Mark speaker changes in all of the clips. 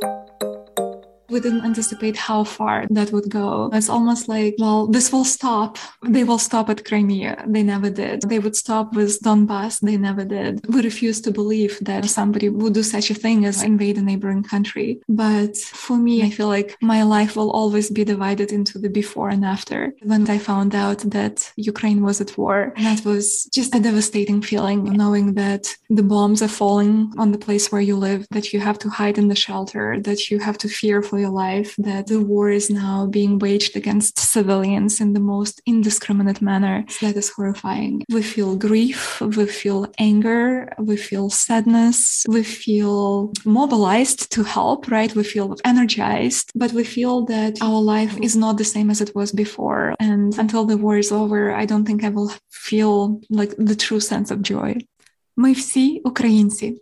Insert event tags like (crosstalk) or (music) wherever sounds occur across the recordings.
Speaker 1: Música We didn't anticipate how far that would go. It's almost like, well, this will stop. They will stop at Crimea. They never did. They would stop with Donbass. They never did. We refuse to believe that somebody would do such a thing as invade a neighboring country. But for me, I feel like my life will always be divided into the before and after. When I found out that Ukraine was at war, that was just a devastating feeling, knowing that the bombs are falling on the place where you live, that you have to hide in the shelter, that you have to fear for your life that the war is now being waged against civilians in the most indiscriminate manner. That is horrifying. We feel grief, we feel anger, we feel sadness, we feel mobilized to help, right? We feel energized, but we feel that our life is not the same as it was before. And until the war is over, I don't think I will feel like the true sense of joy. Ми всі українці.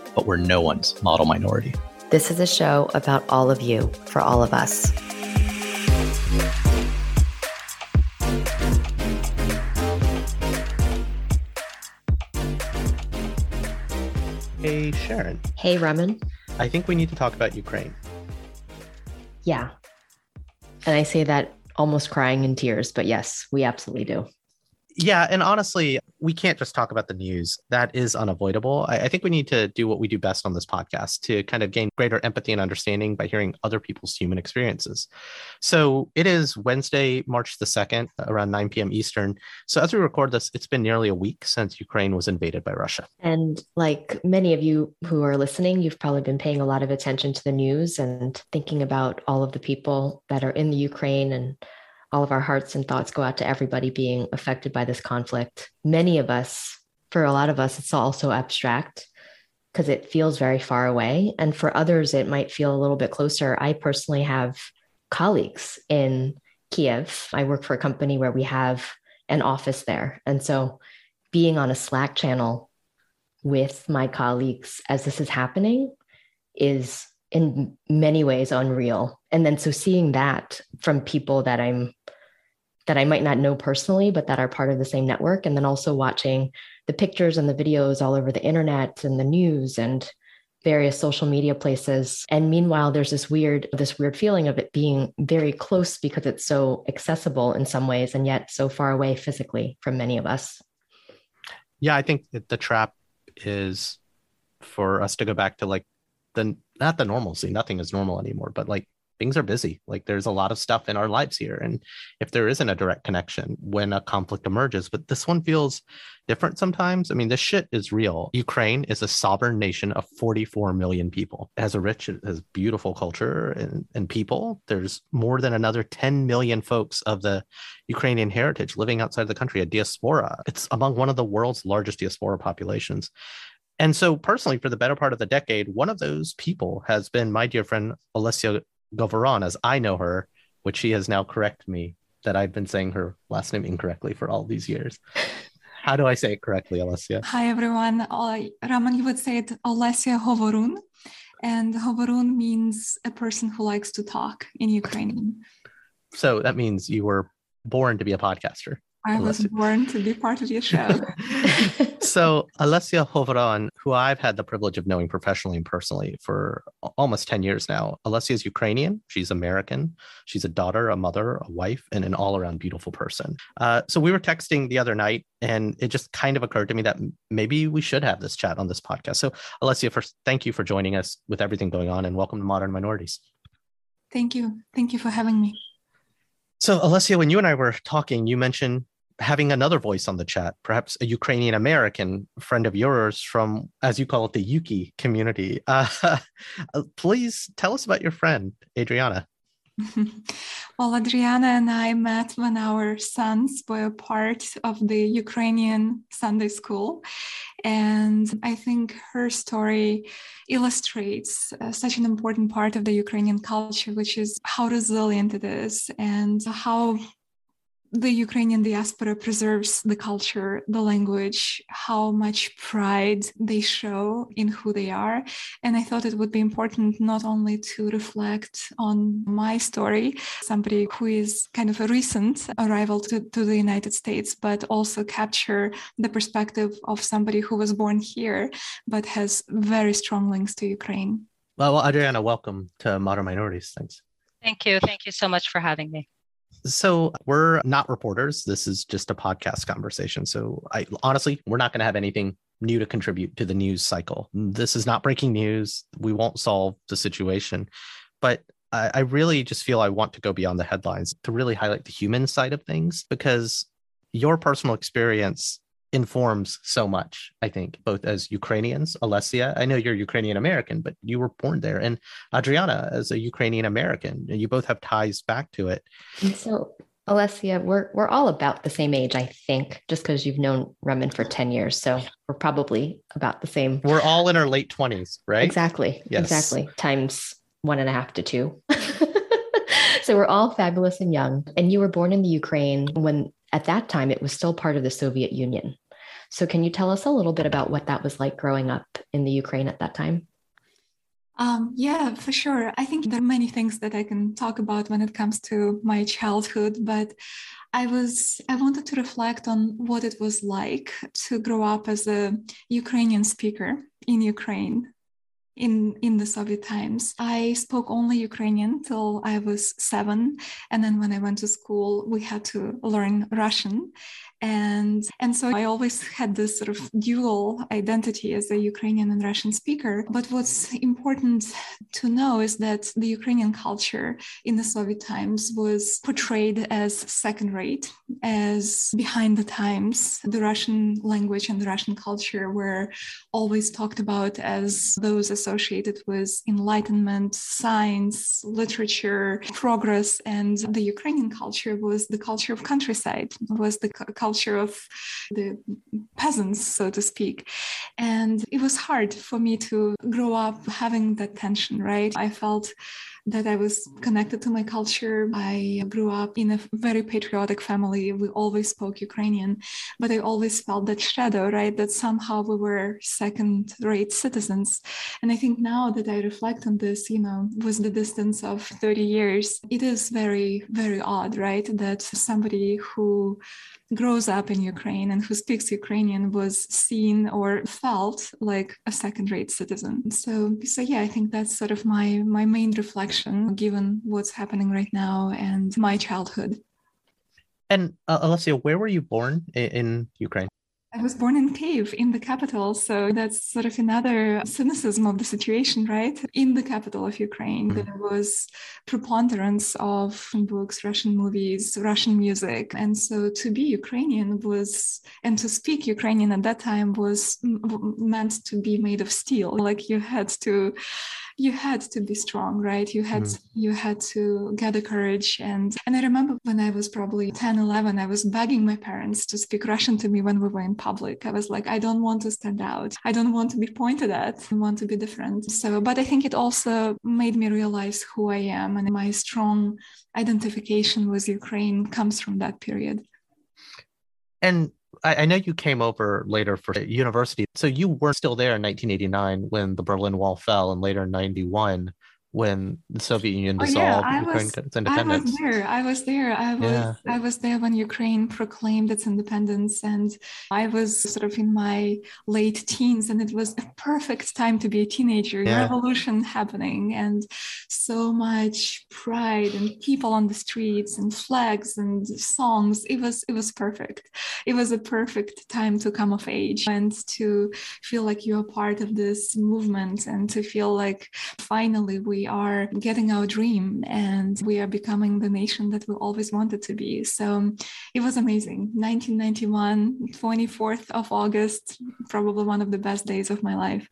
Speaker 2: but we're no one's model minority.
Speaker 3: This is a show about all of you for all of us.
Speaker 2: Hey, Sharon.
Speaker 3: Hey, Raman.
Speaker 2: I think we need to talk about Ukraine.
Speaker 3: Yeah. And I say that almost crying in tears, but yes, we absolutely do.
Speaker 2: Yeah. And honestly, we can't just talk about the news. That is unavoidable. I, I, think we need to do what we do best on this podcast to kind of gain greater empathy and understanding by hearing other people's human experiences. So it is Wednesday, March the 2nd, around 9 p.m. Eastern. So as we record this, it's been nearly a week since Ukraine was invaded by Russia.
Speaker 3: And like many of you who are listening, you've probably been paying a lot of attention to the news and thinking about all of the people that are in the Ukraine and all of our hearts and thoughts go out to everybody being affected by this conflict. Many of us, for a lot of us, it's also abstract because it feels very far away. And for others, it might feel a little bit closer. I personally have colleagues in Kiev. I work for a company where we have an office there. And so being on a Slack channel with my colleagues as this is happening is in many ways unreal. And then so seeing that from people that I'm that I might not know personally, but that are part of the same network. And then also watching the pictures and the videos all over the internet and the news and various social media places. And meanwhile, there's this weird, this weird feeling of it being very close because it's so accessible in some ways and yet so far away physically from many of us.
Speaker 2: Yeah, I think the trap is for us to go back to like the not the normalcy. Nothing is normal anymore, but like things are busy. Like there's a lot of stuff in our lives here. And if there isn't a direct connection when a conflict emerges, but this one feels different sometimes. I mean, this shit is real. Ukraine is a sovereign nation of 44 million people. It has a rich, it has beautiful culture and, and people. There's more than another 10 million folks of the Ukrainian heritage living outside of the country, a diaspora. It's among one of the world's largest diaspora populations. And so, personally, for the better part of the decade, one of those people has been my dear friend Olesya Govorun, as I know her, which she has now corrected me that I've been saying her last name incorrectly for all these years. How do I say it correctly, Olesya?
Speaker 1: Hi, everyone. Uh, Raman, you would say it Olesya Hovorun. And Hovorun means a person who likes to talk in Ukrainian.
Speaker 2: So that means you were born to be a podcaster.
Speaker 1: I was born to be part of your show. (laughs)
Speaker 2: so, Olesya Hovorun, who I've had the privilege of knowing professionally and personally for almost 10 years now, Olesya is Ukrainian. She's American. She's a daughter, a mother, a wife, and an all around beautiful person. Uh, so, we were texting the other night, and it just kind of occurred to me that maybe we should have this chat on this podcast. So, Olesya, first, thank you for joining us with everything going on, and welcome to Modern Minorities.
Speaker 1: Thank you. Thank you for having me.
Speaker 2: So, Olesya, when you and I were talking, you mentioned having another voice on the chat, perhaps a Ukrainian American friend of yours from, as you call it, the Ukie community. (laughs) Uh, please tell us about your friend, Adrianna. (laughs)
Speaker 1: well, Adrianna and I met when our sons were part of the Ukrainian Sunday school. And I think her story illustrates uh, such an important part of the Ukrainian culture, which is how resilient it is and how the Ukrainian diaspora preserves the culture, the language, how much pride they show in who they are. And I thought it would be important not only to reflect on my story, somebody who is kind of a recent arrival to, to the United States, but also capture the perspective of somebody who was born here, but has very strong links to Ukraine.
Speaker 2: Well, Adrianna, welcome to Modern Minorities. Thanks.
Speaker 4: Thank you. Thank you so much for having me.
Speaker 2: So we're not reporters. This is just a podcast conversation. So I honestly, we're not going to have anything new to contribute to the news cycle. This is not breaking news. We won't solve the situation, but I, I really just feel I want to go beyond the headlines to really highlight the human side of things because your personal experience informs so much, I think, both as Ukrainians, Olesya, I know you're Ukrainian American, but you were born there, and Adrianna as a Ukrainian American, and you both have ties back to it.
Speaker 3: And so, Olesya, we're we're all about the same age, I think, just because you've known Raman for 10 years. So we're probably about the same.
Speaker 2: We're all in our late 20s, right?
Speaker 3: Exactly. Yes. Exactly. Times one and a half to two. (laughs) so we're all fabulous and young. And you were born in the Ukraine when at that time it was still part of the Soviet Union. So, can you tell us a little bit about what that was like growing up in the Ukraine at that time?
Speaker 1: Um, yeah, for sure. I think there are many things that I can talk about when it comes to my childhood, but I was I wanted to reflect on what it was like to grow up as a Ukrainian speaker in Ukraine in in the Soviet times. I spoke only Ukrainian till I was seven, and then when I went to school, we had to learn Russian and and so i always had this sort of dual identity as a ukrainian and russian speaker. But what's important to know is that the ukrainian culture in the soviet times was portrayed as second rate as behind the times. The russian language and the russian culture were always talked about as those associated with enlightenment science literature progress. And the ukrainian culture was the culture of countryside was the culture culture of the peasants, so to speak. And it was hard for me to grow up having that tension, right? I felt that I was connected to my culture. I grew up in a very patriotic family. We always spoke Ukrainian, but I always felt that shadow, right? That somehow we were second rate citizens. And I think now that I reflect on this, you know, with the distance of 30 years, it is very, very odd, right? That somebody who grows up in Ukraine and who speaks Ukrainian was seen or felt like a second-rate citizen. So, so yeah, I think that's sort of my my main reflection, given what's happening right now and my childhood.
Speaker 2: And uh, Olesya, where were you born in, in Ukraine?
Speaker 1: I was born in Kiev, in the capital. So that's sort of another cynicism of the situation, right? In the capital of Ukraine, mm-hmm. there was preponderance of books, Russian movies, Russian music. And so to be Ukrainian was, and to speak Ukrainian at that time was meant to be made of steel. Like you had to you had to be strong right? You had mm. you had to gather courage. And and i remember when i was probably 10 11 i was begging my parents to speak russian to me when we were in public. I was like i don't want to stand out. I don't want to be pointed at. I want to be different. So but i think it also made me realize who i am and my strong identification with ukraine comes from that period.
Speaker 2: And I, I know you came over later for university. So you were still there in 1989 when the Berlin Wall fell and later in 91 when the Soviet Union dissolved,
Speaker 1: oh, yeah,
Speaker 2: Ukraine
Speaker 1: was,
Speaker 2: its independence.
Speaker 1: I was there. I was there. I was
Speaker 2: Yeah.
Speaker 1: I was there when Ukraine proclaimed its independence, and I was sort of in my late teens, and it was a perfect time to be a teenager.
Speaker 2: Yeah.
Speaker 1: Revolution happening, and so much pride and people on the streets and flags and songs. It was it was perfect. It was a perfect time to come of age and to feel like you're part of this movement and to feel like finally we are getting our dream and we are becoming the nation that we always wanted to be. So it was amazing. 1991, 24th of August, probably one of the best days of my life.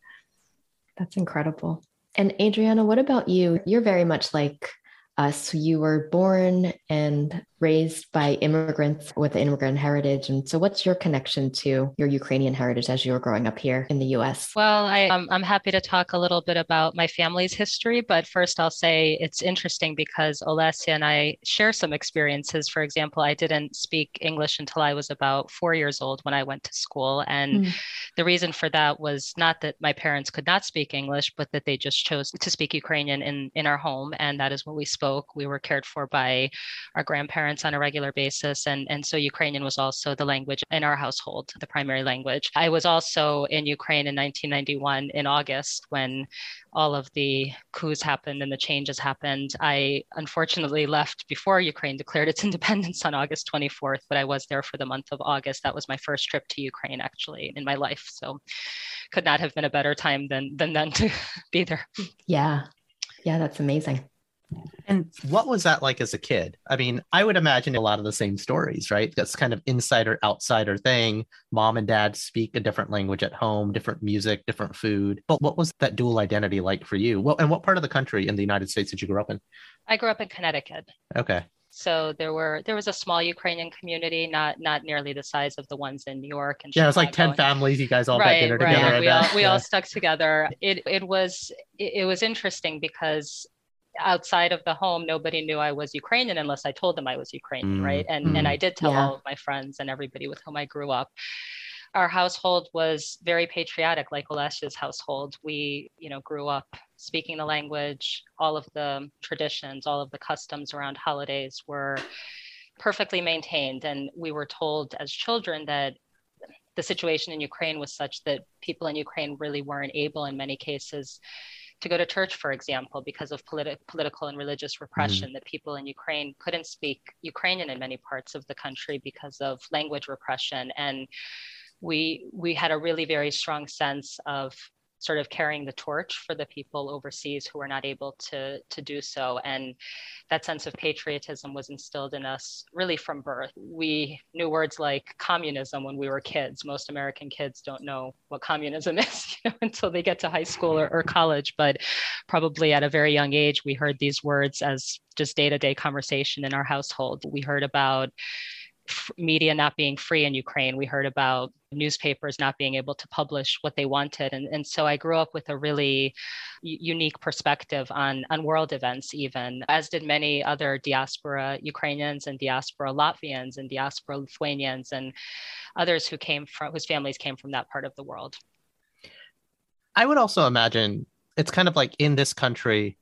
Speaker 3: That's incredible. And Adrianna, what about you? You're very much like us. You were born and raised by immigrants with immigrant heritage. And so, what's your connection to your Ukrainian heritage as you were growing up here in the US?
Speaker 4: Well, I, um, I'm happy to talk a little bit about my family's history, but first I'll say it's interesting because Olesya and I share some experiences. For example, I didn't speak English until I was about four years old when I went to school. And
Speaker 3: Mm.
Speaker 4: the reason for that was not that my parents could not speak English, but that they just chose to speak Ukrainian in, in our home. And that is what we spoke. We were cared for by our grandparents on a regular basis. And, and so Ukrainian was also the language in our household, the primary language. I was also in Ukraine in 1991 in August when all of the coups happened and the changes happened. I unfortunately left before Ukraine declared its (laughs) independence on August 24th, but I was there for the month of August. That was my first trip to Ukraine actually in my life. So could not have been a better time than than then to (laughs) be there.
Speaker 3: Yeah. Yeah, that's amazing.
Speaker 2: And what was that like as a kid? I mean, I would imagine a lot of the same stories, right? That's kind of insider outsider thing. Mom and dad speak a different language at home, different music, different food. But what was that dual identity like for you? Well, and what part of the country in the United States did you grow up in?
Speaker 4: I grew up in Connecticut.
Speaker 2: Okay.
Speaker 4: So there were there was a small Ukrainian community, not not nearly the size of the ones in New York and
Speaker 2: Yeah, it was like 10 families. You guys all
Speaker 4: right,
Speaker 2: dinner
Speaker 4: right.
Speaker 2: together. I
Speaker 4: We all
Speaker 2: bet.
Speaker 4: we all stuck together. It it was it, it was interesting because outside of the home, nobody knew I was Ukrainian unless I told them I was Ukrainian,
Speaker 2: Mm,
Speaker 4: right? And and
Speaker 3: mm,
Speaker 4: I did tell
Speaker 3: yeah.
Speaker 4: all of my friends and everybody with whom I grew up. Our household was very patriotic, like Olesya's household. We, you know, grew up speaking the language. All of the traditions, all of the customs around holidays were perfectly maintained. And we were told as children that the situation in Ukraine was such that people in Ukraine really weren't able, in many cases, to go to church, for example, because of politi- political and religious mm-hmm. repression, that people in Ukraine couldn't speak Ukrainian in many parts of the country because of language repression. And we we had a really very strong sense of sort of carrying the torch for the people overseas who were not able to to do so. And that sense of patriotism was instilled in us really from birth. We knew words like communism when we were kids. Most american kids don't know what communism (laughs) is you know, until they get to high school or, or college. But probably at a very young age we heard these words as just day-to-day conversation in our household. We heard about media not being free in Ukraine. We heard about newspapers not being able to publish what they wanted. And, and so I grew up with a really unique perspective on, on world events, even, as did many other diaspora Ukrainians and diaspora Latvians and diaspora Lithuanians and others who came from, whose families came from that part of the world.
Speaker 2: I would also imagine it's kind of like in this country,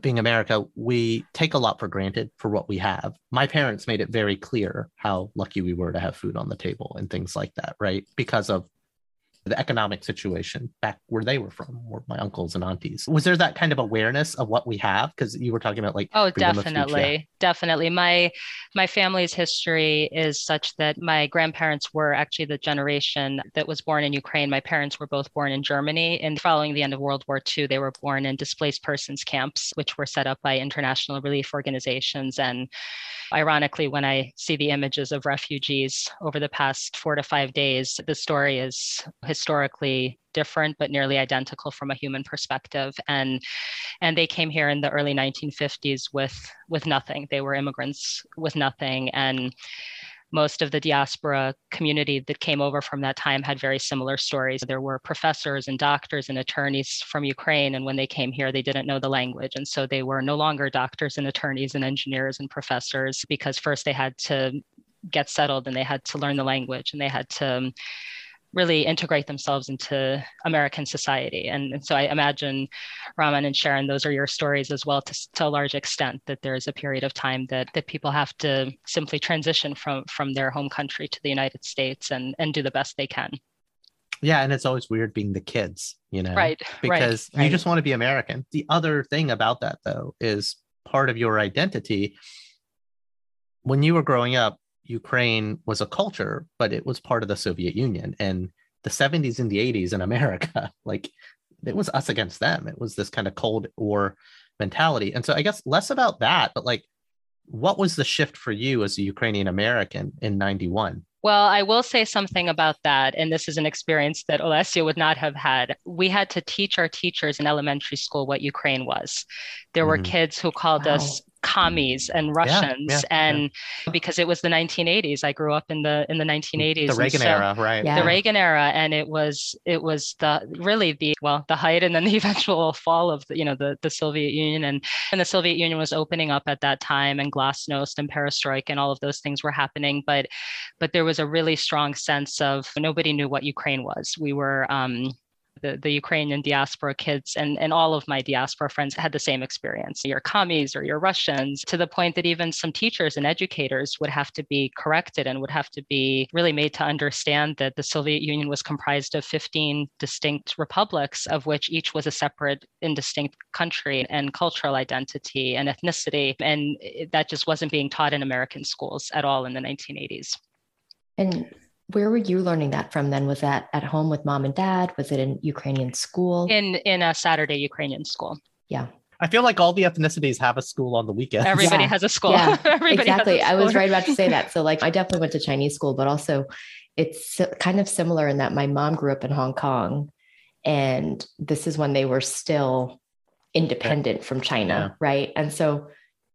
Speaker 2: being America, we take a lot for granted for what we have. My parents made it very clear how lucky we were to have food on the table and things like that, right? Because of the economic situation back where they were from, or my uncles and aunties. Was there that kind of awareness of what we have? Because you were talking about like
Speaker 4: Oh,
Speaker 2: of speech, yeah.
Speaker 4: definitely, definitely. My my family's history is such that my grandparents were actually the generation that was born in Ukraine. My parents were both born in Germany, and following the end of World War II, they were born in displaced persons camps, which were set up by international relief organizations. And ironically, when I see the images of refugees over the past four to five days, the story is historically different but nearly identical from a human perspective and and they came here in the early 1950s with with nothing they were immigrants with nothing and most of the diaspora community that came over from that time had very similar stories. There were professors and doctors and attorneys from Ukraine, and when they came here, they didn't know the language. And so they were no longer doctors and attorneys and engineers and professors because first they had to get settled and they had to learn the language and they had to really integrate themselves into American society. And, and, so I imagine Raman and Sharon, those are your stories as well to, to a large extent that there's a period of time that, that people have to simply transition from, from their home country to the United States and, and do the best they can.
Speaker 2: Yeah, and it's always weird being the kids, you know,
Speaker 4: right?
Speaker 2: Because
Speaker 4: right,
Speaker 2: you just want to be American. The other thing about that, though, is part of your identity. When you were growing up, Ukraine was a culture, but it was part of the Soviet Union. And the 70s and the 80s in America, (laughs) like it was us against them. It was this kind of Cold War mentality. And so I guess less about that, but like, what was the shift for you as a Ukrainian American in 91?
Speaker 4: Well, I will say something about that. And this is an experience that Olesya would not have had. We had to teach our teachers in elementary school what Ukraine was. There mm-hmm. were kids who called wow. us commies and Russians, yeah, yeah, and yeah. because it was the 1980s, I grew up in the in the 1980s,
Speaker 2: the Reagan so, era, right?
Speaker 4: The Reagan era, and it was it was the really the well the height and then the (laughs) eventual fall of the you know the the Soviet Union, and and the Soviet Union was opening up at that time, and Glasnost and Perestroika and all of those things were happening, but but there was a really strong sense of nobody knew what Ukraine was. We were um, the, Ukrainian diaspora kids and, and all of my diaspora friends had the same experience. You're commies or you're Russians, to the point that even some teachers and educators would have to be corrected and would have to be really made to understand that the Soviet Union was comprised of 15 distinct republics, of which each was a separate and distinct country and cultural identity and ethnicity. And that just wasn't being taught in American schools at all in the 1980s.
Speaker 3: And where were you learning that from then? Was that at home with mom and dad? Was it in Ukrainian school?
Speaker 4: In in a Saturday Ukrainian school.
Speaker 3: Yeah.
Speaker 2: I feel like all the ethnicities have a school on the weekend.
Speaker 4: Everybody yeah. has a school. Yeah, (laughs)
Speaker 3: exactly. I was right about to say that. (laughs) So, like, I definitely went to Chinese school, but also it's kind of similar in that my mom grew up in Hong Kong, and this is when they were still independent from China, yeah. right? And so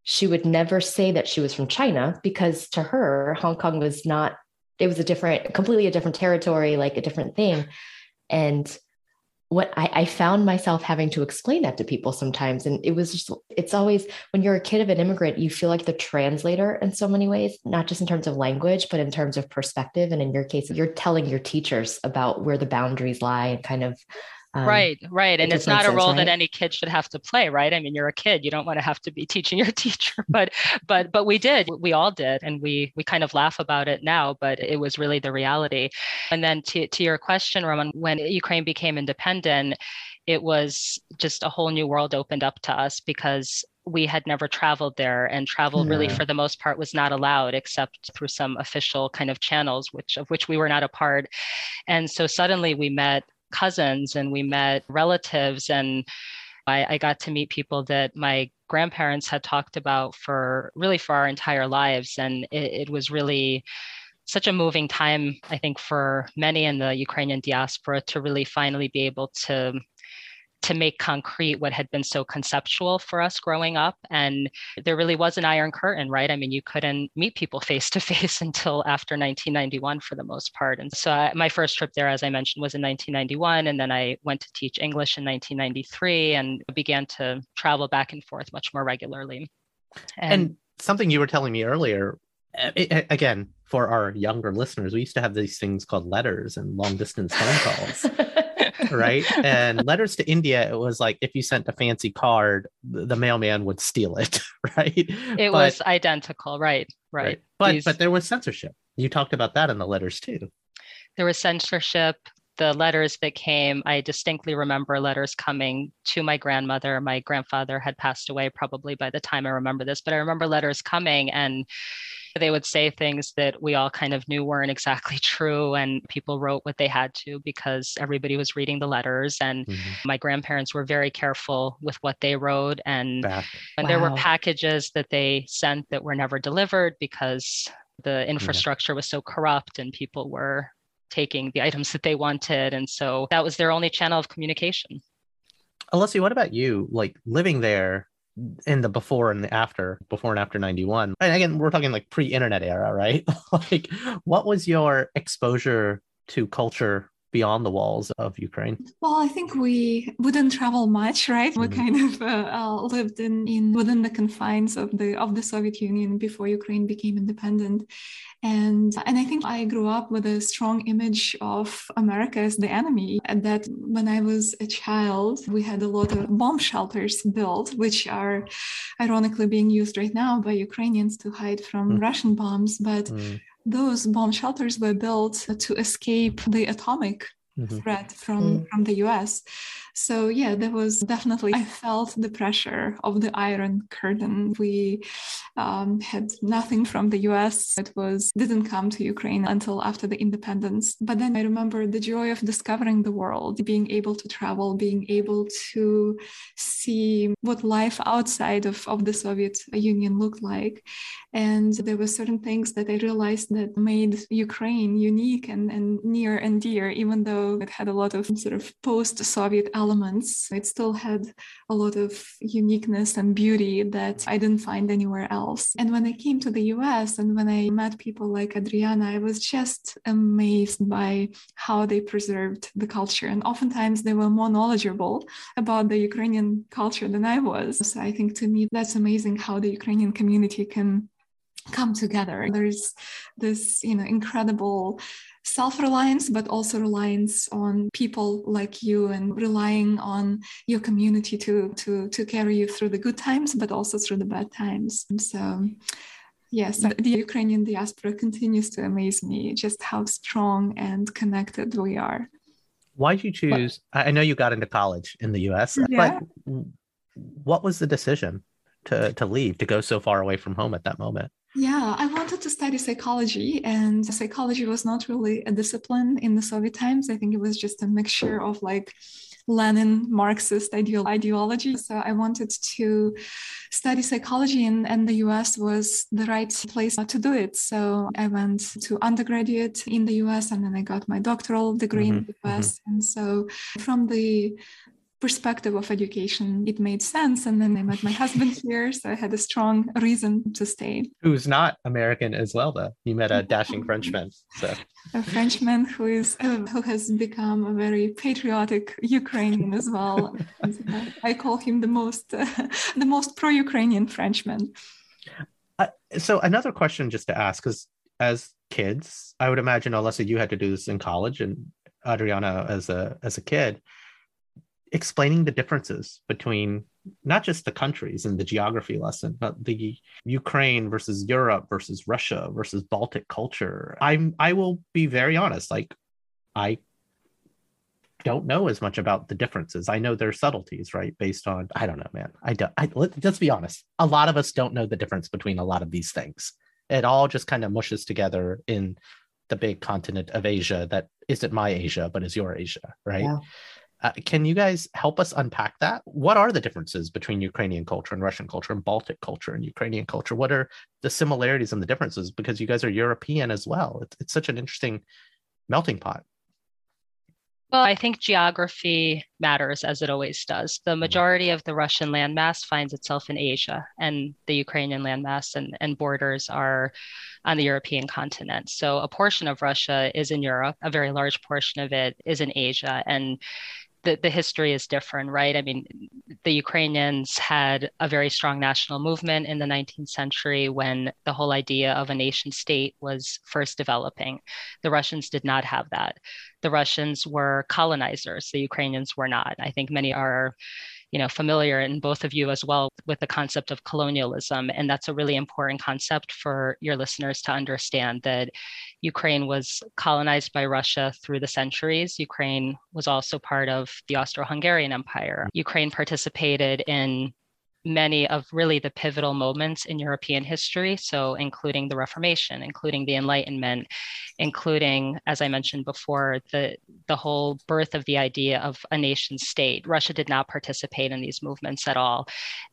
Speaker 3: she would never say that she was from China because to her, Hong Kong was not it was a different, completely a different territory, like a different thing. And what I, I, found myself having to explain that to people sometimes. And it was just, it's always when you're a kid of an immigrant, you feel like the translator in so many ways, not just in terms of language, but in terms of perspective. And in your case, you're telling your teachers about where the boundaries lie and kind of
Speaker 4: um, right, right. And it's not a role right? that any kid should have to play, right? I mean, you're a kid, you don't want to have to be (laughs) teaching your teacher, but but but we did. We all did and we we kind of laugh about it now, but it was really the reality. And then to to your question, Roman, when Ukraine became independent, it was just a whole new world opened up to us because we had never traveled there and travel really for the most part was not allowed except through some official kind of channels which of which we were not a part and so suddenly we met cousins and we met relatives and I, I got to meet people that my grandparents had talked about for really for our entire lives. And it, it was really such a moving time i think for many in the ukrainian diaspora to really finally be able to to make concrete what had been so conceptual for us growing up. And there really was an iron curtain, right? I mean, you couldn't meet people face to face until after 1991 for the most part. And so I, my first trip there, as I mentioned, was in 1991. And then I went to teach English in 1993 and began to travel back and forth much more regularly.
Speaker 2: And, and something you were telling me earlier, uh, it, again, for our younger listeners, we used to have these things called letters and long distance phone calls. (laughs) right? And letters to India, it was like if you sent a fancy card, the mailman would steal it, (laughs) right?
Speaker 4: It but, was identical, right? Right. right.
Speaker 2: But These... but there was censorship. You talked about that in the letters too.
Speaker 4: There was censorship. The letters that came, I distinctly remember letters coming to my grandmother. My grandfather had passed away probably by the time I remember this, but I remember letters coming and they would say things that we all kind of knew weren't exactly (laughs) true and people wrote what they had to because everybody was reading the letters and mm-hmm. my grandparents were very careful with what they wrote and Back. wow. there were packages that they sent that were never delivered because the infrastructure yeah. was so corrupt and people were taking the items that they wanted and so that was their only channel of communication
Speaker 2: Olesya, what about you? Like living there, in the before and the after before and after 91 and again we're talking like pre-internet era right? (laughs) Like what was your exposure to culture beyond the walls of Ukraine?
Speaker 1: Well, I think we wouldn't travel much, right? Mm-hmm. We kind of uh, uh, lived in, in within the confines of the of the Soviet Union before Ukraine became independent. And, and I think I grew up with a strong image of America as the enemy. And that when I was a child, we had a lot of bomb shelters built, which are ironically being used right now by Ukrainians to hide from mm. Russian bombs. But mm. Those bomb shelters were built to escape the atomic mm-hmm. threat from, mm. from the US. So yeah, there was definitely I felt the pressure of the Iron Curtain. We um, had nothing from the U.S. It was didn't come to Ukraine until after the independence. But then I remember the joy of discovering the world, being able to travel, being able to see what life outside of, of the Soviet Union looked like. And there were certain things that I realized that made Ukraine unique and, and near and dear, even though it had a lot of sort of post-Soviet elements. It still had a lot of uniqueness and beauty that I didn't find anywhere else. And when I came to the US and when I met people like Adrianna, I was just amazed by how they preserved the culture. And oftentimes they were more knowledgeable about the Ukrainian culture than I was. So I think to me, that's amazing how the Ukrainian community can come together. There's this you know incredible self-reliance but also reliance on people like you and relying on your community to to to carry you through the good times but also through the bad times. So yes the ukrainian diaspora continues to amaze me just how strong and connected we are.
Speaker 2: Why did you choose but, i know you got into college in the us yeah. but what was the decision to to leave to go so far away from home at that moment
Speaker 1: yeah, I wanted to study psychology, and psychology was not really a discipline in the Soviet times. I think it was just a mixture of like Lenin Marxist ideal ideology. So I wanted to study psychology, and, and the US was the right place to do it. So I went to undergraduate in the US, and then I got my doctoral degree mm-hmm, in the US. Mm-hmm. And so from the perspective of education, it made sense. And then I met my husband (laughs) here, so I had a strong reason to stay.
Speaker 2: Who's not American as well, though. You met a dashing Frenchman, so
Speaker 1: a Frenchman who is uh, who has become a very patriotic Ukrainian as well. I call him the most uh, (laughs) the most pro-Ukrainian Frenchman.
Speaker 2: Uh, so another question just to ask, because as kids, I would imagine, Alessa, you had to do this in college, and Adrianna as a as a kid explaining the differences between not just the countries in the geography lesson, but the Ukraine versus Europe versus Russia versus Baltic culture. I'm I will be very honest, like I don't know as much about the differences. I know there's subtleties, right? Based on I don't know, man. I don't. I, let, let's be honest. A lot of us don't know the difference between a lot of these things. It all just kind of mushes together in the big continent of Asia that isn't my Asia, but is your Asia, right? Yeah. Uh, can you guys help us unpack that? What are the differences between Ukrainian culture and Russian culture and Baltic culture and Ukrainian culture? What are the similarities and the differences? Because you guys are European as well. It's, it's such an interesting melting pot.
Speaker 4: Well, I think geography matters as it always does. The mm-hmm. majority of the Russian landmass finds itself in Asia, and the Ukrainian landmass and, and borders are on the European continent. So a portion of Russia is in Europe, a very large portion of it is in Asia. And the, the history is different, right? I mean, the Ukrainians had a very strong national movement in the 19th century when the whole idea of a nation state was first developing. The Russians did not have that. The Russians were colonizers, the Ukrainians were not. I think many are you know familiar and both of you as well with the concept of colonialism and that's a really important concept for your listeners to understand that Ukraine was colonized by Russia through the centuries. Ukraine was also part of the Austro Hungarian Empire. Ukraine participated in many of really the pivotal moments in European history. So, including the Reformation, including the Enlightenment, including, as I mentioned before, the, the whole birth of the idea of a nation state. Russia did not participate in these movements at all.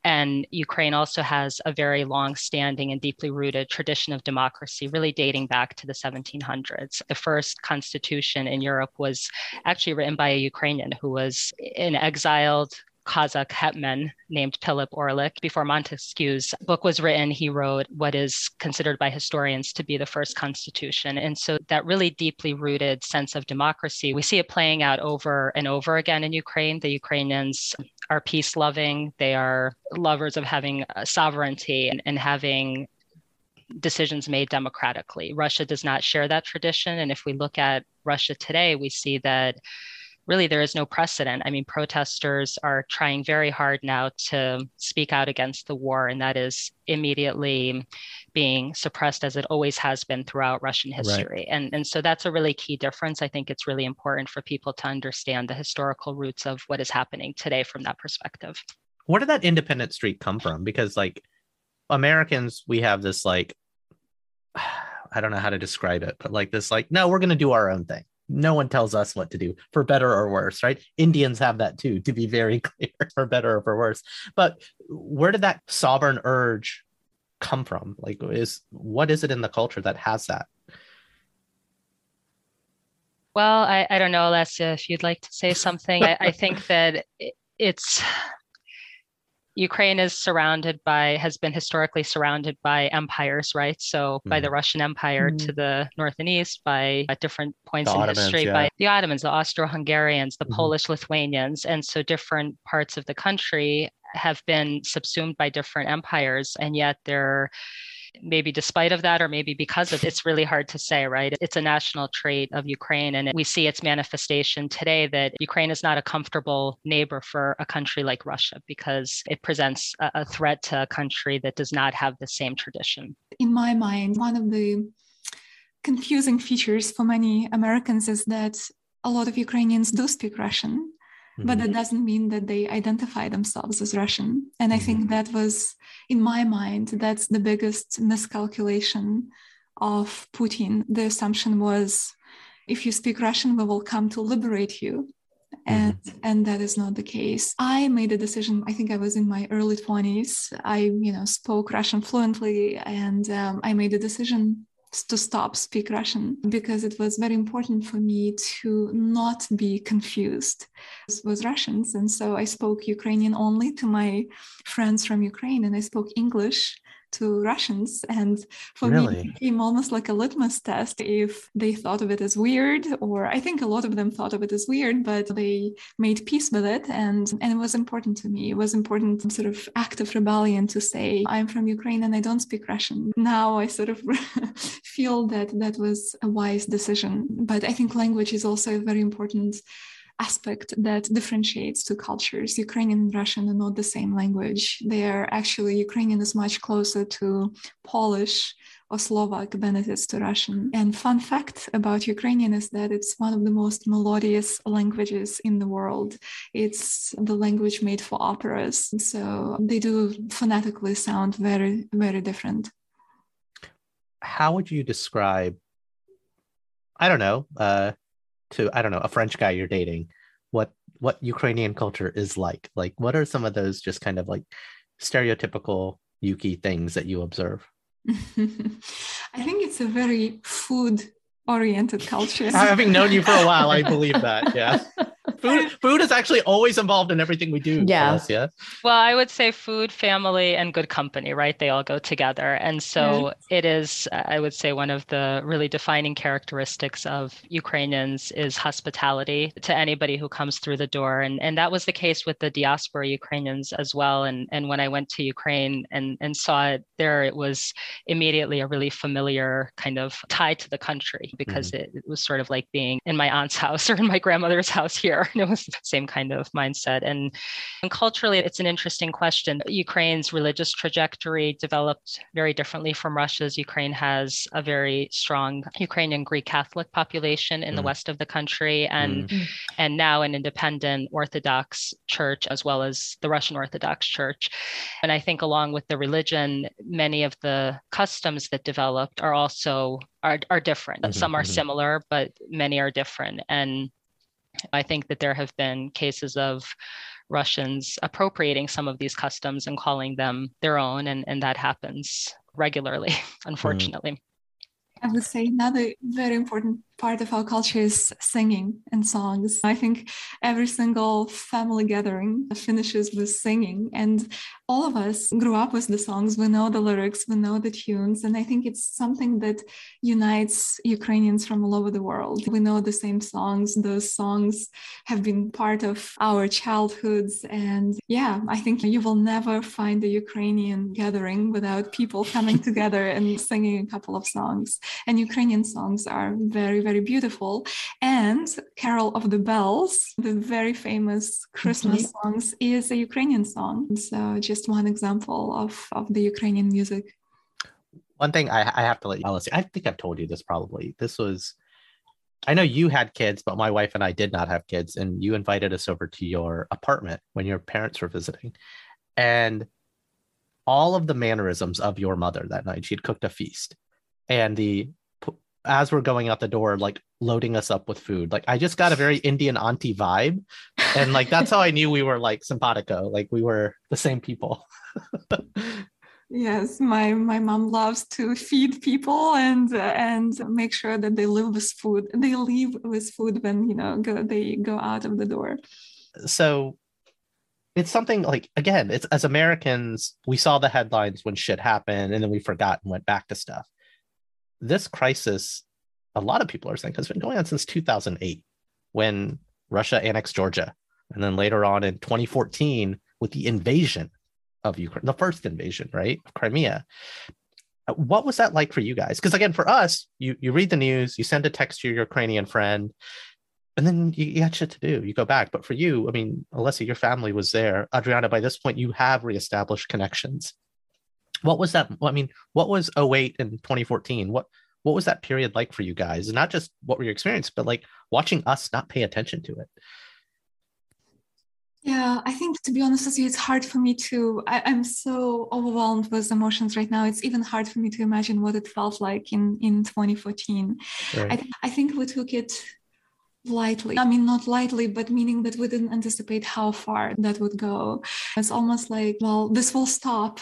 Speaker 4: And Ukraine also has a very long standing and deeply rooted tradition of democracy, really dating back to the 1700s. The first constitution in Europe was actually written by a Ukrainian who was an exiled Cossack hetman named Philip Orlik. Before Montesquieu's book was written, he wrote what is considered by historians to be the first constitution. And so that really deeply rooted sense of democracy, we see it playing out over and over again in Ukraine. The Ukrainians are peace loving, they are lovers of having uh, sovereignty and, and having decisions made democratically. Russia does not share that tradition. And if we look at Russia today, we see that really there is no precedent. I mean, protesters are trying very hard now to speak out against the war, and that is immediately being suppressed as it always has been throughout Russian history. Right. And, and so that's a really key difference. I think it's really important for people to understand the historical roots of what is happening today from that perspective.
Speaker 2: Where did that independent streak come from? Because, like, Americans, we have this, like, (sighs) I don't know how to describe it, but like this, like, no, we're going to do our own thing no one tells us what to do for better or worse right? Indians have that too to be very (laughs) clear for better or for worse. But where did that sovereign urge come from? Like is what is it in the culture that has that?
Speaker 4: Well i, I don't know Olesya if you'd like to say something. I, I think that it's Ukraine is surrounded by, has been historically surrounded by empires, right? So mm. by the mm-hmm. Russian Empire mm. to the north and east, by at different points the in Ottomans, history, yeah. by the Ottomans, the Austro-Hungarians, the mm. Polish Lithuanians, and so different parts of the country have been subsumed by different empires, and yet they're maybe despite of that or maybe because of it's really hard to say right? It's a national trait of ukraine and we see its manifestation today that ukraine is not a comfortable neighbor for a country like russia because it presents a, threat to a country that does not have the same tradition.
Speaker 1: In my mind one of the confusing features for many americans is that a lot of ukrainians do speak russian but that mm-hmm. doesn't mean that they identify themselves as Russian. And I think mm-hmm. that was, in my mind, that's the biggest miscalculation of Putin. The assumption was if you speak Russian, we will come to liberate you. And, mm-hmm. and that is not the case. I made a decision. I think I was in my early 20s. I, you know, spoke Russian fluently, and um, I made a decision to stop speak Russian because it was very important for me to not be confused with Russians. And so I spoke Ukrainian only to my friends from Ukraine and I spoke English to Russians. And for really? me, it became almost like a litmus test if they thought of it as weird, or I think a lot of them thought of it as weird, but they made peace with it. And, and it was important to me. It was important sort of act of rebellion to say, I'm from Ukraine and I don't speak Russian. Now I sort of (laughs) feel that that was a wise decision. But I think language is also a very important aspect that differentiates two cultures. Ukrainian and Russian are not the same language. They are actually, Ukrainian is much closer to Polish or Slovak than it is to Russian. And fun fact about Ukrainian is that it's one of the most melodious languages in the world. It's the language made for operas. So they do phonetically sound very, very different.
Speaker 2: How would you describe, I don't know, uh, to I don't know a French guy you're dating, what what Ukrainian culture is like. Like, what are some of those just kind of like stereotypical Ukie things that you observe? (laughs)
Speaker 1: I think it's a very food oriented culture.
Speaker 2: Having known you for a while, I believe that. Yeah. (laughs) food food is actually always involved in everything we do.
Speaker 3: Yeah.
Speaker 2: yeah.
Speaker 4: Well, I would say food, family, and good company, right? They all go together. And so it is, I would say, one of the really defining characteristics of Ukrainians is hospitality to anybody who comes through the door. And and that was the case with the diaspora Ukrainians as well. And and when I went to Ukraine and, and saw it there, it was immediately a really familiar kind of tie to the country because mm-hmm. it, it was sort of like being in my aunt's (laughs) house or in my grandmother's house here. It was the same kind of mindset. And, and culturally, it's an interesting question. Ukraine's religious trajectory developed very differently from Russia's. Ukraine has a very strong Ukrainian Greek Catholic population in mm. the west of the country, and mm. and now an independent Orthodox church as well as the Russian Orthodox Church. And I think along with the religion, many of the customs that developed are also are, are different. Mm-hmm, Some are mm-hmm. similar, but many are different. And I think that there have been cases of Russians appropriating some of these customs and calling them their own, and, and that happens regularly, (laughs) mm-hmm. unfortunately.
Speaker 1: I would say another very important part of our culture is singing and songs. I think every single family gathering finishes with singing. And all of us grew up with the songs. We know the lyrics, we know the tunes. And I think it's something that unites Ukrainians from all over the world. We know the same songs. Those songs have been part of our childhoods. And yeah, I think you will never find a Ukrainian gathering without people coming together and singing a couple of songs. And Ukrainian songs are very, very beautiful. And Carol of the Bells, the very famous Christmas mm-hmm. songs, is a Ukrainian song. So just one example of, of the Ukrainian music.
Speaker 2: One thing I, I have to let you, Alice, I think I've told you this probably. This was I know you had kids, but my wife and I did not have kids. And you invited us over to your apartment when your parents were visiting. And all of the mannerisms of your mother that night, she'd cooked a feast. And the as we're going out the door, like loading us up with food. Like I just got a very Indian auntie vibe. And like that's how I knew we were like simpatico, like we were the same people. (laughs)
Speaker 1: yes, my my mom loves to feed people and uh, and make sure that they live with food. They leave with food when you know go, they go out of the door.
Speaker 2: So it's something like again, it's as Americans, we saw the headlines when shit happened and then we forgot and went back to stuff this crisis, a lot of people are saying, has been going on since 2008 when Russia annexed Georgia. And then later on in 2014 with the invasion of Ukraine, the first invasion, right, of Crimea. Uh, what was that like for you guys? Because again, for us, you, you read the news, you send a text to your Ukrainian friend, and then you, you shit to do. You go back. But for you, I mean, Olesya, your family was there. Adrianna, by this point, you have reestablished connections what was that i mean what was 08 and 2014 what what was that period like for you guys and not just what were your experience but like watching us not pay attention to it
Speaker 1: yeah i think to be honest with you it's hard for me to I, am so overwhelmed with emotions right now it's even hard for me to imagine what it felt like in in 2014 right. I, I think we took it lightly. I mean, not lightly, but meaning that we didn't anticipate how far that would go. It's almost like, well, this will stop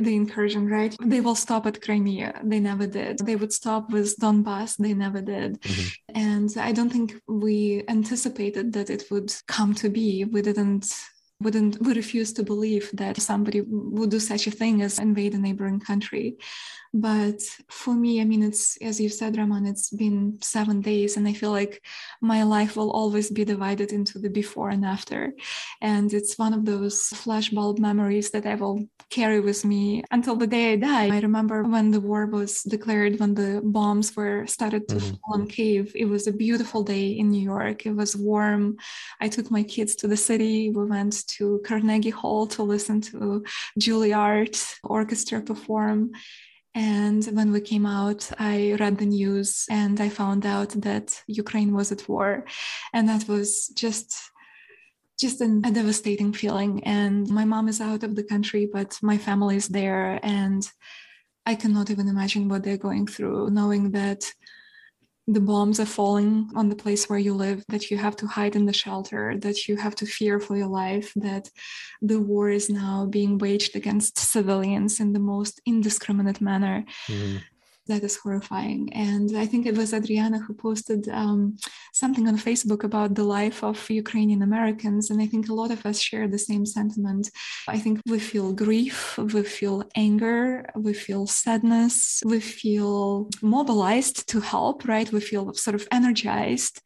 Speaker 1: the incursion, right? They will stop at Crimea. They never did. They would stop with Donbass. They never did. Mm-hmm. And I don't think we anticipated that it would come to be. We didn't wouldn't we refuse to believe that somebody would do such a thing as invade a neighboring country but for me i mean it's as you said Raman it's been seven days and i feel like my life will always be divided into the before and after. And it's one of those flashbulb memories that i will carry with me until the day i die. I remember when the war was declared when the bombs were started to mm-hmm. fall on Kiev it was a beautiful day in new york. It was warm. I took my kids to the city. We went to carnegie hall to listen to juilliard orchestra perform and when we came out, I read the news and I found out that Ukraine was at war. And that was just just an, a devastating feeling. And my mom is out of the country, but my family is there. And I cannot even imagine what they're going through, knowing that the bombs are falling on the place where you live, that you have to hide in the shelter, that you have to fear for your life, that the war is now being waged against civilians in the most indiscriminate manner. Mm that is horrifying. And I think it was Adrianna who posted um, something on Facebook about the life of Ukrainian Americans. And I think a lot of us share the same sentiment. I think we feel grief, we feel anger, we feel sadness, we feel mobilized to help, right? We feel sort of energized,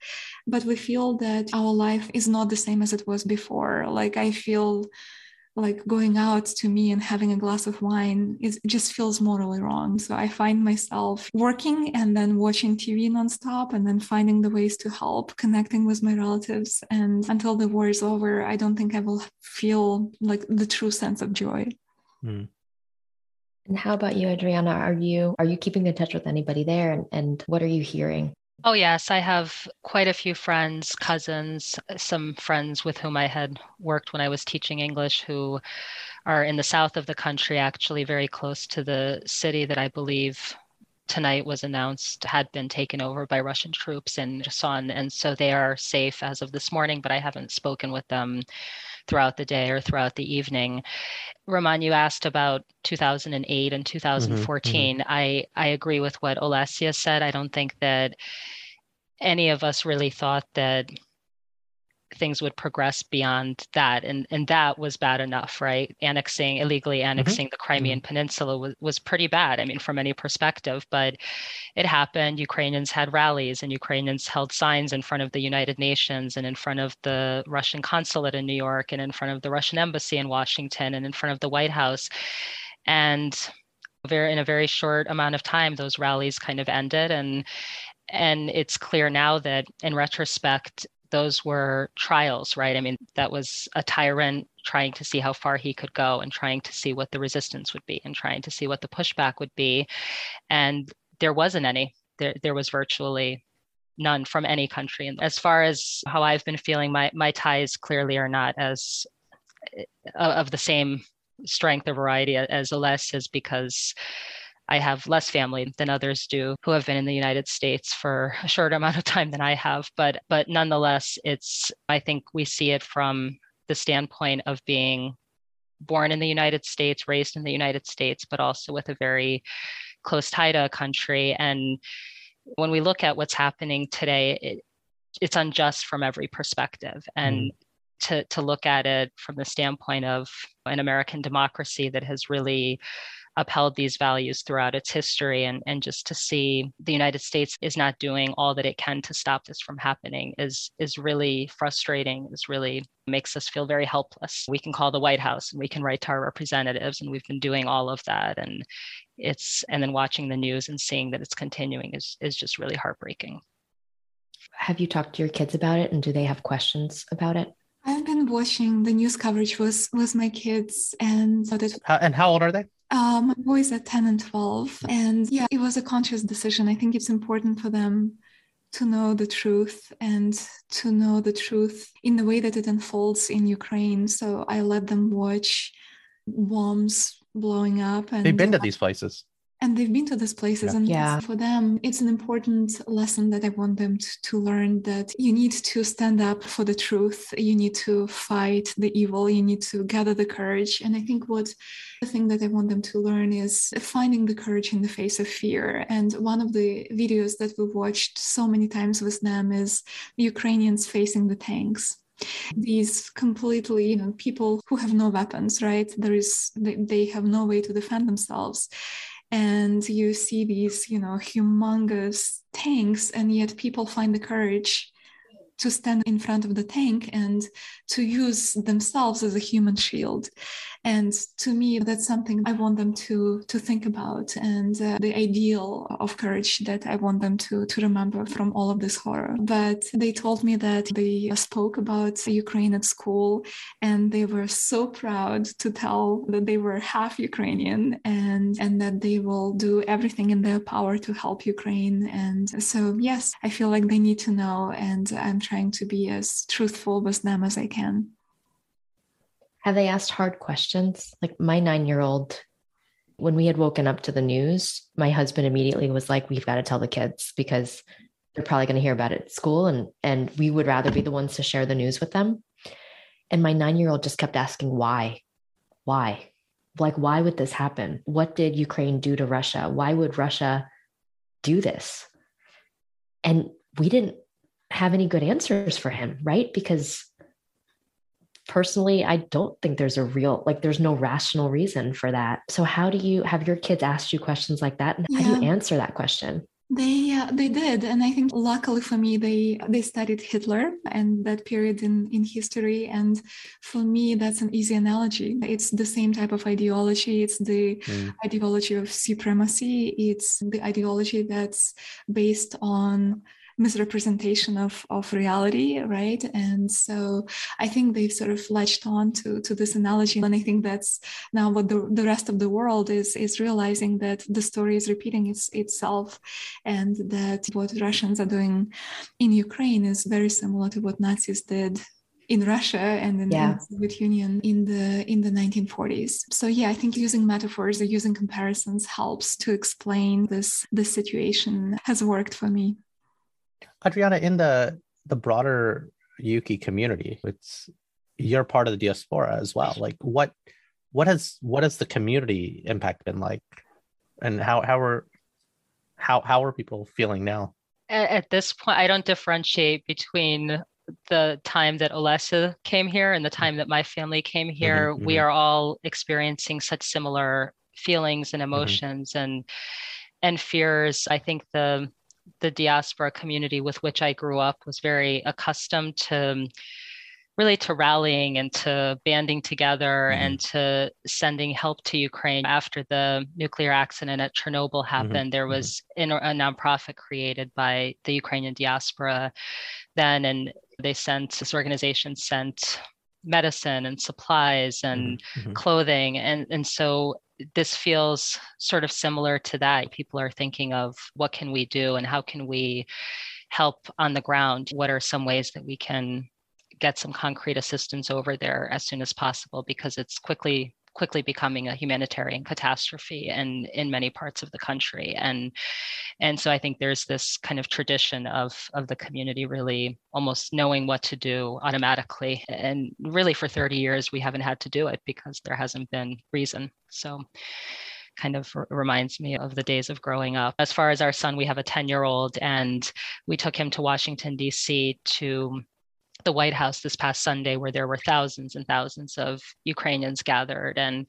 Speaker 1: but we feel that our life is not the same as it was before. Like I feel like going out to me and having a glass of wine is just feels morally wrong. So I find myself working and then watching TV nonstop and then finding the ways to help, connecting with my relatives. And until the war is over, I don't think I will feel like the true sense of joy. Mm.
Speaker 3: And how about you, Adrianna? Are you are you keeping in touch with anybody there and, and what are you hearing?
Speaker 4: Oh, yes. I have quite a few friends, cousins, uh, some friends with whom I had worked when I was teaching English who are in the south of the country, actually very close to the city that I believe tonight was announced had been taken over by Russian troops in Kherson. And so they are safe as of this morning, but I haven't spoken with them throughout the day or throughout the evening. Raman, you asked about 2008 and 2014. Mm-hmm, mm-hmm. I, I agree with what Olesya said. I don't think that any of us really thought that things would progress beyond that and and that was bad enough right annexing illegally mm-hmm. annexing mm-hmm. the crimean mm-hmm. peninsula was, was pretty bad i mean from any perspective but it happened ukrainians had rallies and ukrainians held signs in front of the united nations and in front of the russian consulate in new york and in front of the russian embassy in washington and in front of the white house and very in a very short amount of time those rallies kind of ended and and it's clear now that in retrospect those were trials, right? I mean, that was a tyrant trying to see how far he could go and trying to see what the resistance would be and trying to see what the pushback would be. And there wasn't any. There, there was virtually none from any country. And as far as how I've been feeling, my my ties clearly are not as uh, of the same strength or variety as Olesya's because I have less family than others do who have been in the United States for a shorter amount of time than I have. But but nonetheless, it's I think we see it from the standpoint of being born in the United States, raised in the United States, but also with a very close tie to a country. And when we look at what's happening today, it, it's unjust from every perspective. And mm. to, to look at it from the standpoint of an American democracy that has really upheld these values throughout its history and, and just to see the united states is not doing all that it can to stop this from happening is is really frustrating is really makes us feel very helpless we can call the white house and we can write to our representatives and we've been doing all of that and it's and then watching the news and seeing that it's continuing is is just really heartbreaking
Speaker 3: have you talked to your kids about it and do they have questions about it
Speaker 1: I've been watching the news coverage with with my kids, and so that.
Speaker 2: How, and how old are they?
Speaker 1: Um, my boys are 10 and 12. And yeah, it was a conscious decision. I think it's important for them to know the truth and to know the truth in the way that it unfolds in Ukraine. So I let them watch bombs blowing up.
Speaker 2: And they've been to these places
Speaker 1: and they've been to these places
Speaker 3: yeah.
Speaker 1: and
Speaker 3: yeah.
Speaker 1: for them it's an important lesson that i want them to, to learn that you need to stand up for the truth you need to fight the evil you need to gather the courage. And i think what the thing that i want them to learn is finding the courage in the face of fear. And one of the videos that we've watched so many times with them is the ukrainians facing the tanks. These completely you know people who have no weapons right? There is they, they have no way to defend themselves and you see these you know humongous tanks and yet people find the courage to stand in front of the tank and to use themselves as a human shield and to me that's something i want them to to think about and uh, the ideal of courage that i want them to to remember from all of this horror. But they told me that they spoke about ukraine at school and they were so proud to tell that they were half ukrainian and and that they will do everything in their power to help ukraine. And so yes i feel like they need to know and i'm trying to be as truthful with them as i can
Speaker 3: have they asked hard questions? Like my nine year old, when we had woken up to the news, my husband immediately was like, We've got to tell the kids because they're probably going to hear about it at school. And, and we would rather be the ones to share the news with them. And my nine year old just kept asking, Why? Why? Like, why would this happen? What did Ukraine do to Russia? Why would Russia do this? And we didn't have any good answers for him, right? Because personally, I don't think there's a real, like, there's no rational reason for that. So, how do you have your kids asked you questions like that? And how do you answer that question?
Speaker 1: They uh, they did, and I think luckily for me, they they studied Hitler and that period in in history. And for me, that's an easy analogy. It's the same type of ideology. It's the mm. ideology of supremacy. It's the ideology that's based on misrepresentation of, of reality, right? And so I think they've sort of latched on to, to this analogy. And I think that's now what the, the rest of the world is, is realizing that the story is repeating its, itself and that what Russians are doing in Ukraine is very similar to what Nazis did in Russia and in yeah. the Soviet Union in the in the 1940s. So yeah, I think using metaphors or using comparisons helps to explain this this situation has worked for me.
Speaker 2: Adrianna, in the the broader Ukie community, it's you're part of the diaspora as well. Like what what has what has the community impact been like? And how how are how how are people feeling now?
Speaker 4: at this point, I don't differentiate between the time that Olesya came here and the time that my family came mm-hmm, here. Mm-hmm, we mm-hmm. are all experiencing such similar feelings and mm-hmm. emotions mm-hmm. and and fears. I think the the diaspora community with which I grew up was very accustomed to really to rallying and to banding together mm-hmm. and to sending help to Ukraine. After the nuclear accident at Chernobyl mm-hmm. happened, mm-hmm. there was mm-hmm. a nonprofit created by the Ukrainian diaspora then, and they sent this organization sent medicine and supplies and mm-hmm. mm-hmm. clothing and and so this feels sort of similar to that. People are thinking of what can we do and how can we help on the ground? What are some ways that we can get some concrete assistance over there as soon as possible? Because it's quickly quickly becoming a humanitarian catastrophe in in many parts of the country and and so i think there's this kind of tradition of of the community really almost knowing what to do automatically and really for 30 years we haven't had to do it because there hasn't been reason so kind of reminds me of the days of growing up. As far as our son, we have a 10 year old, and we took him to Washington, D.C. to the White House this past Sunday, where there were thousands and thousands of Ukrainians gathered. And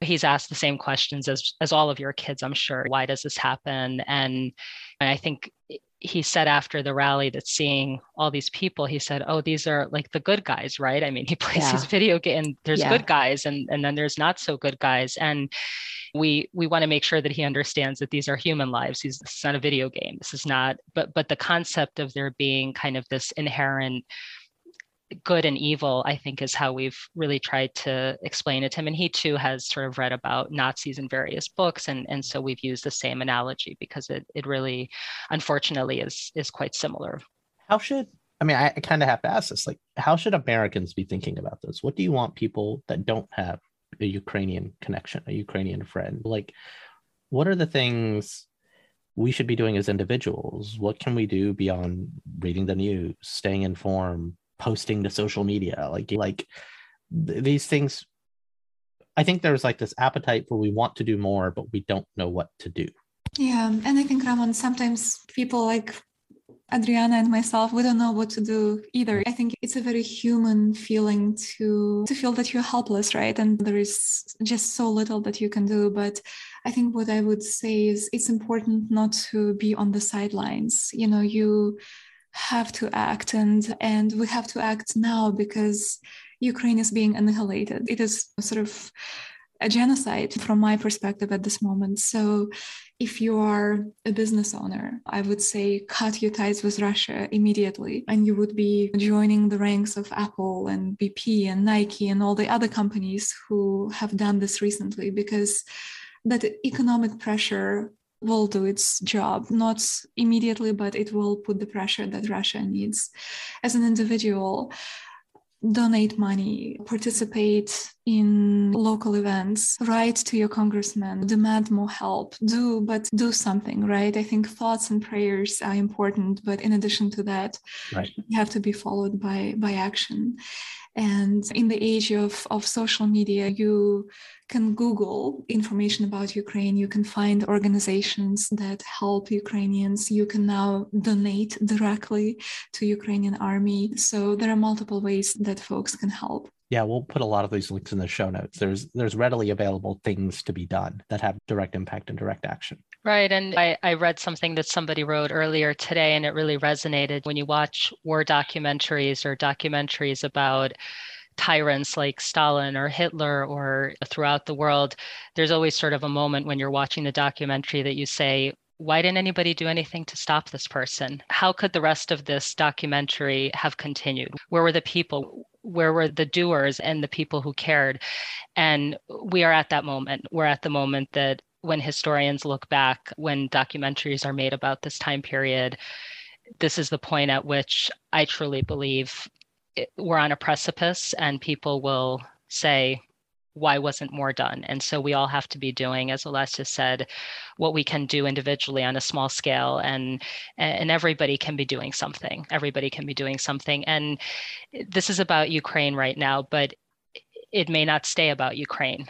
Speaker 4: he's asked the same questions as, as all of your kids, I'm sure. Why does this happen? And, and I think he said after the rally that seeing all these people, he said, "Oh, these are like the good guys, right?" I mean, he (laughs) plays yeah. his video game. And There's yeah. good guys, and and then there's not so good guys, and we we want to make sure that he understands that these are human lives. He's this is not a video game. This is not. But but the concept of there being kind of this inherent good and evil, I think, is how we've really tried to explain it to him. And he too has sort of read about Nazis in various books, and and so we've used the same analogy because it it really, unfortunately, is is quite similar.
Speaker 2: How should I mean, I, I kind of have to ask this: like, how should Americans be thinking about this? What do you want people that don't have a Ukrainian connection, a Ukrainian friend. Like, what are the things we should be doing as individuals? What can we do beyond reading the news, staying informed, posting to social media? Like, like th- these things. I think there's like this appetite for we want to do more, but we don't know what to do.
Speaker 1: Yeah, and I think Raman, sometimes people like Adrianna and myself, we don't know what to do either. I think it's a very human feeling to to feel that you're helpless, right? And there is just so little that you can do. But I think what I would say is it's important not to be on the sidelines. You know, you have to act and and we have to act now because Ukraine is being annihilated. It is sort of a genocide from my perspective at this moment. So, if you are a business owner, I would say cut your ties with Russia immediately, and you would be joining the ranks of Apple and BP and Nike and all the other companies who have done this recently because that economic pressure will do its job, not immediately, but it will put the pressure that Russia needs. As an individual, donate money, participate in local events, write to your congressman, demand more help, do, but do something, right? I think thoughts and prayers are important, but in addition to that, right. you have to be followed by by action. And in the age of, of social media, you can Google information about Ukraine. You can find organizations that help Ukrainians. You can now donate directly to Ukrainian army. So there are multiple ways that folks can help.
Speaker 2: Yeah, we'll put a lot of these links in the show notes. There's there's readily available things to be done that have direct impact and direct action.
Speaker 4: Right. And I, I read something that somebody wrote earlier today, and it really resonated. When you watch war documentaries or documentaries about tyrants like Stalin or Hitler or throughout the world, there's always sort of a moment when you're watching the documentary that you say, why didn't anybody do anything to stop this person? How could the rest of this documentary have continued? Where were the people? Where were the doers and the people who cared? And we are at that moment. We're at the moment that when historians look back, when documentaries are made about this time period, this is the point at which I truly believe we're on a precipice and people will say, why wasn't more done? And so we all have to be doing, as Olesya said, what we can do individually on a small scale, and and everybody can be doing something. Everybody can be doing something. And this is about Ukraine right now, but it may not stay about Ukraine.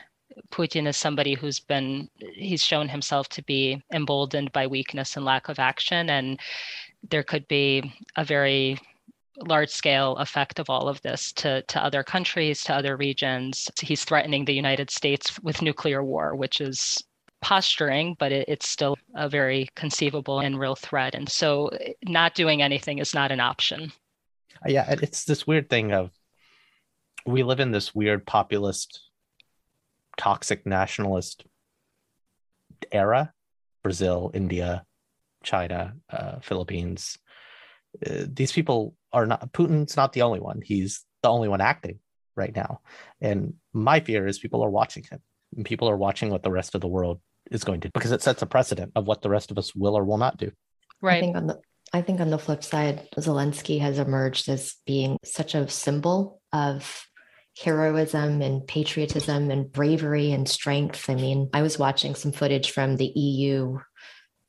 Speaker 4: Putin is somebody who's been, he's shown himself to be emboldened by weakness and lack of action. And there could be a very large scale effect of all of this to, to other countries, to other regions. He's threatening the United States with nuclear war, which is posturing, but it, it's still a very conceivable and real threat. And so not doing anything is not an option.
Speaker 2: Yeah, it's this weird thing of we live in this weird populist, toxic nationalist era Brazil, India, China, uh, Philippines. Uh, these people are not, Putin's not the only one. He's the only one acting right now. And my fear is people are watching him. And people are watching what the rest of the world is going to because it sets a precedent of what the rest of us will or will not do.
Speaker 4: Right.
Speaker 3: I think on the I think on the flip side, Zelensky has emerged as being such a symbol of heroism and patriotism and bravery and strength. I mean, I was watching some footage from the EU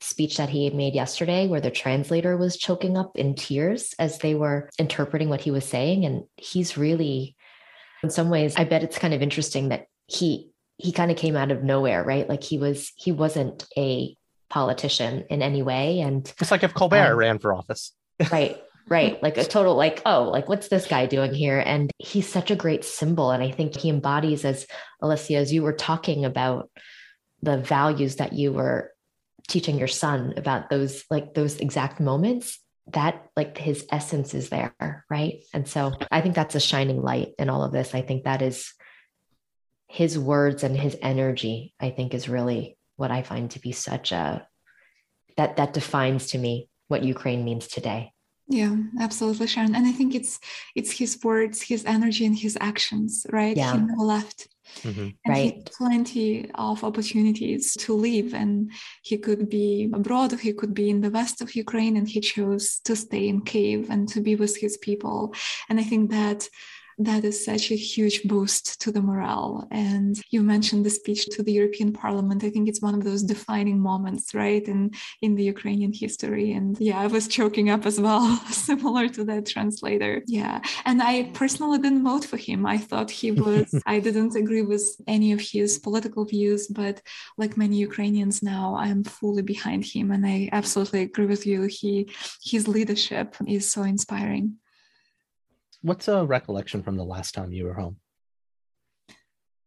Speaker 3: speech that he made yesterday where the translator was choking up in tears as they were interpreting what he was saying. And he's really in some ways I bet it's kind of interesting that he he kind of came out of nowhere, right? Like he was he wasn't a politician in any way. And
Speaker 2: it's like if Colbert um, ran for office. (laughs)
Speaker 3: right right. Like a total like oh like what's this guy doing here? And he's such a great symbol. And i think he embodies as olesya as you were talking about the values that you were teaching your son about those like those exact moments that like his essence is there right? And so i think that's a shining light in all of this. I think that is his words and his energy i think is really what i find to be such a that that defines to me what ukraine means today
Speaker 1: yeah absolutely sharon. And i think it's it's his words his energy and his actions right?
Speaker 3: Yeah.
Speaker 1: he never left.
Speaker 3: Mm-hmm.
Speaker 1: and
Speaker 3: right.
Speaker 1: plenty of opportunities to leave and he could be abroad he could be in the west of ukraine and he chose to stay in kiev and to be with his people. And i think that that is such a huge boost to the morale. And you mentioned the speech to the European Parliament. I think it's one of those defining moments, right, in, in the Ukrainian history. And yeah, I was choking up as well, (laughs) similar to that translator. Yeah. And I personally didn't vote for him. I thought he (laughs) was, I didn't agree with any of his political views, but like many Ukrainians now, I am fully behind him. And I absolutely agree with you. He his leadership is so inspiring.
Speaker 2: What's a recollection from the last time you were home?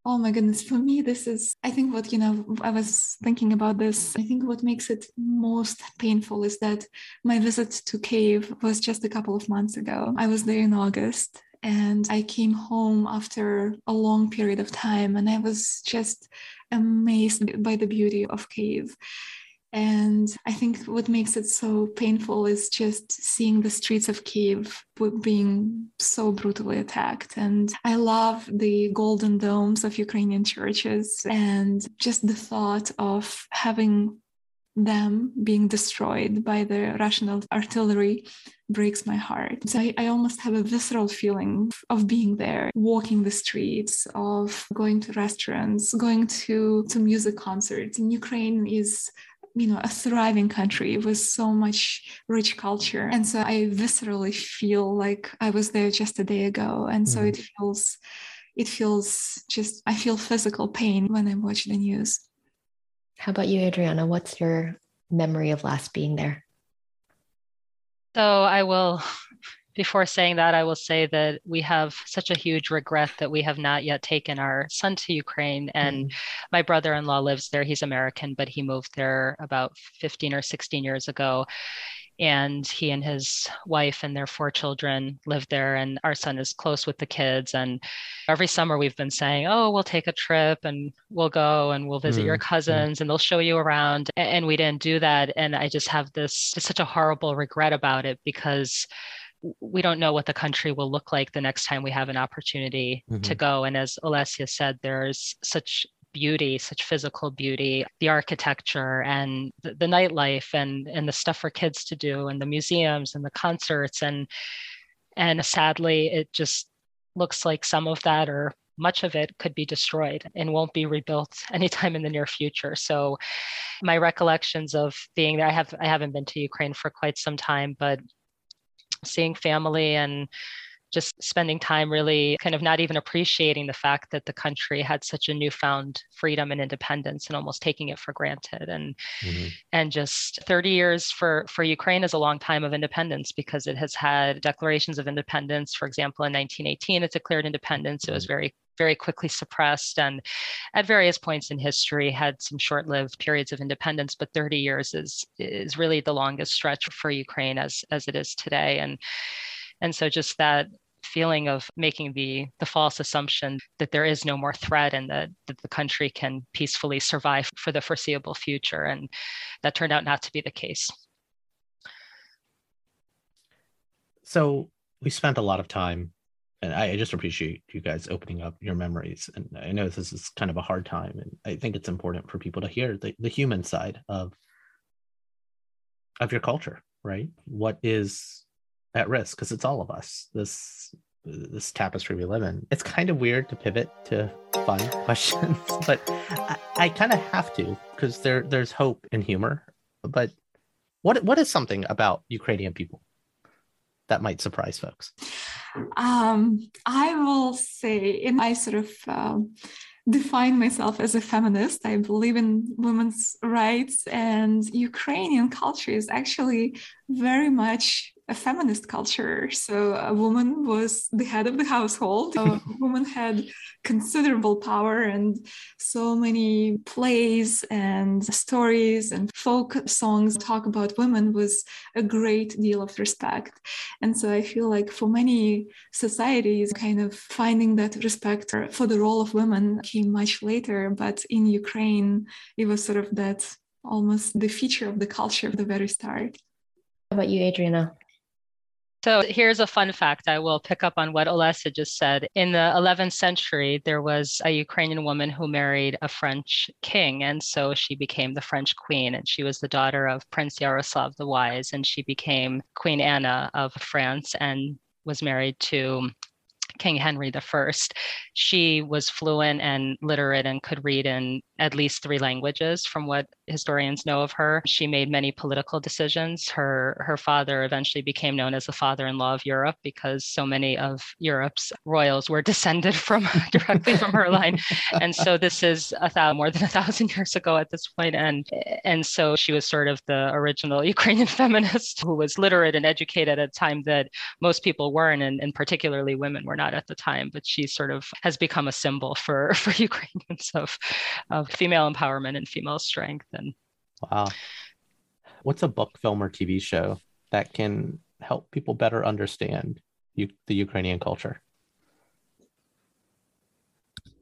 Speaker 1: Oh my goodness, for me, this is, I think what, you know, I was thinking about this. I think what makes it most painful is that my visit to Kyiv was just a couple of months ago. I was there in August and I came home after a long period of time and I was just amazed by the beauty of Kiev. And I think what makes it so painful is just seeing the streets of Kiev being so brutally attacked. And I love the golden domes of Ukrainian churches and just the thought of having them being destroyed by the Russian artillery breaks my heart. So I, I, almost have a visceral feeling of being there, walking the streets, of going to restaurants, going to, to music concerts. And Ukraine is you know a thriving country with so much rich culture. And so i viscerally feel like i was there just a day ago. And so mm. it feels it feels just i feel physical pain when i watch the news.
Speaker 3: How about you adrianna? What's your memory of last being there?
Speaker 4: So i will before saying that, I will say that we have such a huge regret that we have not yet taken our son to Ukraine. And mm. my brother in law lives there. He's American, but he moved there about 15 or 16 years ago. And he and his wife and their four children live there. And our son is close with the kids. And every summer we've been saying, Oh, we'll take a trip and we'll go and we'll visit mm. your cousins mm. and they'll show you around. And we didn't do that. And I just have this such a horrible regret about it because we don't know what the country will look like the next time we have an opportunity mm-hmm. to go. And as Olesya said, there's such beauty, such physical beauty, the architecture and the, the nightlife and and the stuff for kids to do and the museums and the concerts and and sadly it just looks like some of that or much of it could be destroyed and won't be rebuilt (laughs) anytime in the near future. So my recollections of being there, I have I haven't been to Ukraine for quite some time, but seeing family and just spending time really kind of not even appreciating the fact that the country had such a newfound freedom and independence and almost taking it for granted and mm-hmm. and just 30 years for for Ukraine is a long time of independence because it has had declarations of independence for example in 1918 it declared independence it was mm-hmm. very very quickly suppressed and at various points in history had some short-lived periods of independence but 30 years is is really the longest stretch for Ukraine as as it is today. And and so just that feeling of making the the false assumption that there is no more threat and that, that the country can peacefully survive for the foreseeable future. And that turned out not to be the case.
Speaker 2: So we spent a lot of time and I just appreciate you guys opening up your memories. And I know this is kind of a hard time, and I think it's important for people to hear the, the human side of of your culture, right? What is at risk? Because it's all of us. This this tapestry we live in. It's kind of weird to pivot to fun (laughs) questions, but I, I kind of have to because there there's hope and humor. But what what is something about Ukrainian people that might surprise folks?
Speaker 1: Um, I will say, in I sort of uh, define myself as a feminist. I believe in women's rights, and Ukrainian culture is actually very much a feminist culture. So a woman was the head of the household. Oh. A woman had considerable power, and so many plays and stories and folk songs talk about women with a great deal of respect. And so I feel like for many societies, kind of finding that respect for the role of women came much later. But in Ukraine, it was sort of that almost the feature of the culture at the very start.
Speaker 3: How about you, Adrianna?
Speaker 4: So here's a fun fact. I will pick up on what Olesya just said. In the 11th century, there was a Ukrainian woman who married a French king. And so she became the French queen. And she was the daughter of Prince Yaroslav the Wise. And she became Queen Anna of France and was married to King Henry I. She was fluent and literate and could read in at least three languages from what historians know of her. She made many political decisions. Her her father eventually became known as the father-in-law of Europe because so many of Europe's royals were (laughs) descended from directly from her line. And so this is a thousand more than a thousand (laughs) years ago at this point. And and so she was sort of the original (laughs) Ukrainian feminist who was literate and educated at a time that most people weren't, and, and particularly women were not at the time. But she sort of has become a symbol for (laughs) for Ukrainians of of female empowerment and female strength. And
Speaker 2: wow, what's a book, film, or TV show that can help people better understand the Ukrainian culture?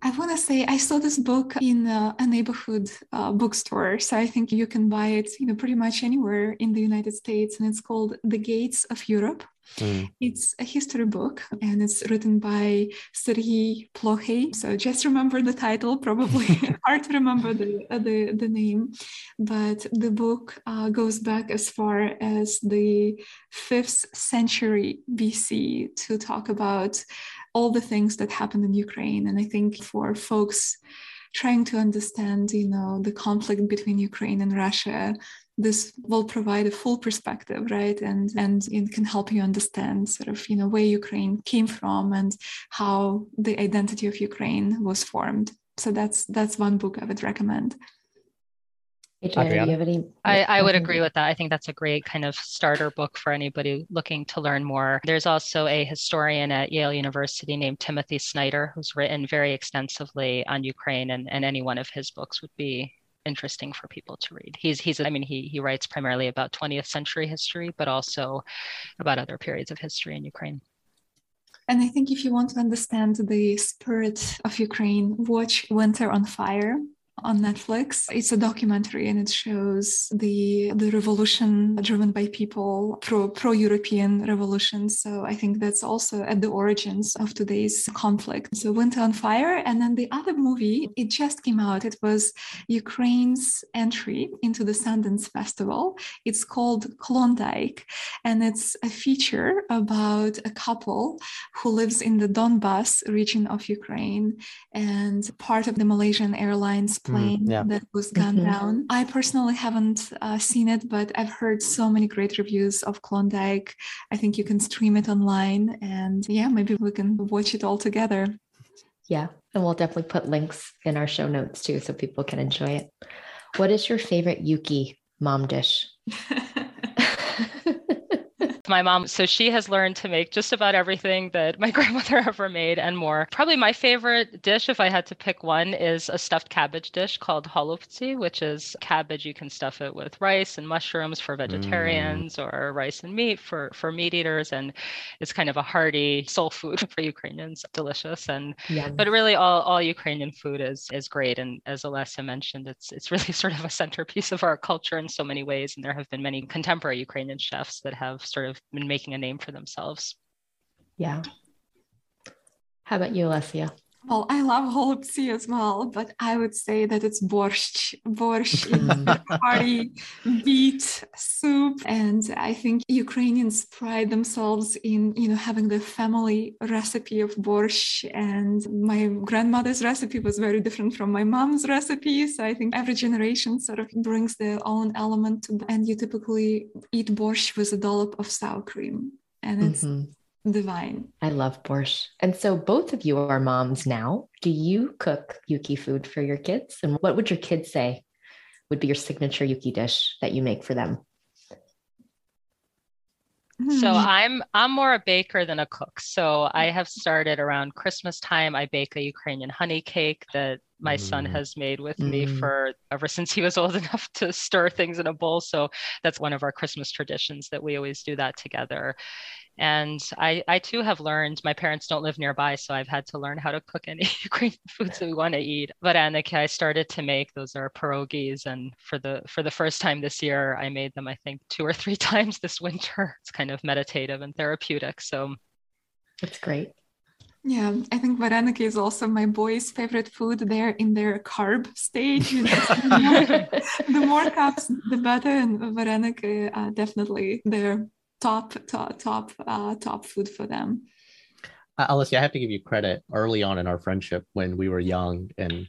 Speaker 1: I want to say I saw this book in a, a neighborhood uh, bookstore, so I think you can buy it, you know, pretty much anywhere in the United States, and it's called "The Gates of Europe." Mm. It's a history book, and it's written by Serhiy Plokhy. So just remember the title. Probably (laughs) (laughs) hard to remember the uh, the, the name, but the book uh, goes back as far as the fifth century BC to talk about all the things that happened in Ukraine. And I think for folks trying to understand, you know, the conflict between Ukraine and Russia, this will provide a full perspective, right? And and it can help you understand sort of, you know, where Ukraine came from and how the identity of Ukraine was formed. So that's that's one book I would recommend.
Speaker 3: Adrianna, do you have any?
Speaker 4: I, I would agree with that. I think that's a great kind of starter book for anybody looking to learn more. There's also a historian at Yale University named Timothy Snyder who's written very extensively on Ukraine, and, and any one of his books would be interesting for people to read. He's he's I mean he he writes primarily about 20th century history, but also about other periods of history in Ukraine.
Speaker 1: And I think if you want to understand the spirit of Ukraine, watch Winter on Fire on Netflix. It's a documentary and it shows the the revolution driven by people, pro pro European revolution. So I think that's also at the origins of today's conflict. So Winter on Fire, and then the other movie it just came out. It was Ukraine's entry into the Sundance Festival. It's called Klondike, and it's a feature about a couple who lives in the Donbas region of Ukraine and part of the Malaysian Airlines plane
Speaker 2: yeah.
Speaker 1: that was gunned
Speaker 3: Mhm.
Speaker 1: down. I personally haven't uh, seen it, but I've heard so many great reviews of Klondike. I think you can stream it online, and yeah, maybe we can watch it all together.
Speaker 3: Yeah. And we'll definitely put links in our show notes too so people can enjoy it. What is your favorite Ukie mom dish? (laughs)
Speaker 4: my mom. So she has learned to make just about everything that my (laughs) grandmother ever made and more. Probably my favorite dish if i had to pick one is a stuffed cabbage dish called holubtsi which is cabbage you can stuff it with rice and mushrooms for mm. vegetarians or rice and meat for for meat eaters. And it's kind of a hearty soul food (laughs) for ukrainians. Delicious. And
Speaker 3: Yum.
Speaker 4: but really all, all ukrainian food is is great. And as Olesya mentioned it's it's (laughs) really sort of a centerpiece of our culture in so many ways. And there have been many contemporary ukrainian chefs that have sort of been making a name for themselves
Speaker 3: yeah. How about you, Olesya?
Speaker 1: Well, I love holubtsi as well, but I would say that it's borscht. Borscht is (laughs) hearty beet soup, and I think Ukrainians pride themselves in you know having the family recipe of borscht. And my grandmother's recipe was very different from my mom's recipe, so I think every generation sort of brings their own element. To, and you typically eat borscht with a dollop of sour cream, and it's
Speaker 3: Mhm.
Speaker 1: Divine.
Speaker 3: I love borscht. And so both of you are moms now. Do you cook Ukie food for your kids? And what would your kids say would be your signature Ukie dish that you make for them?
Speaker 4: So
Speaker 1: Hmm.
Speaker 4: I'm I'm more a baker than a cook. So I have started around Christmas time. I bake a Ukrainian honey cake that my son
Speaker 2: Mm.
Speaker 4: has made with me
Speaker 3: Mm.
Speaker 4: for ever since he was old (laughs) enough to stir things in a bowl. So that's one of our Christmas traditions that we always do that together. And I, I too have learned, my parents don't live nearby, so I've had to learn how to cook any (laughs) Ukrainian foods that we want to eat. But Annika, I started to make those are pierogies. And for the for the first time this year, I made them, I think, two or three (laughs) times this winter. It's kind of meditative and therapeutic. So
Speaker 3: That's great.
Speaker 1: Yeah, I think vareniki is also my boys' favorite food. They're in their carb stage. You know, (laughs) the, more, (laughs) the more carbs, the better. And vareniki are definitely their top, top, top, uh, top food for them.
Speaker 2: Uh, Olesya, I have to give you credit early on in our friendship when we were young and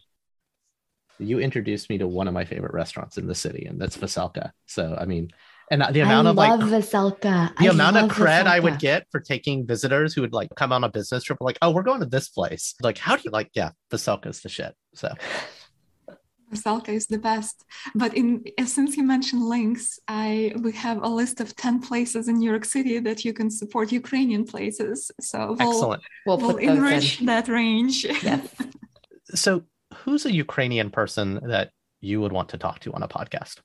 Speaker 2: you introduced me to one of my favorite restaurants in the city, and that's Veselka. So, I mean, and the amount
Speaker 3: I
Speaker 2: of
Speaker 3: love
Speaker 2: like
Speaker 3: Veselka.
Speaker 2: the
Speaker 3: I
Speaker 2: amount of
Speaker 3: love
Speaker 2: cred I would get for taking visitors who would like come on a business trip, like, oh, we're going to this place. Like, how do you like, yeah, Veselka's the shit. So,
Speaker 1: Veselka is the best. But in uh, since you mentioned links, I we have a list of 10 places in New York City that you can support Ukrainian places. So we'll,
Speaker 2: excellent.
Speaker 3: We'll
Speaker 1: we'll enrich
Speaker 3: in.
Speaker 1: that range.
Speaker 3: Yes. (laughs)
Speaker 2: So, who's a Ukrainian person that you would want to talk to on a podcast?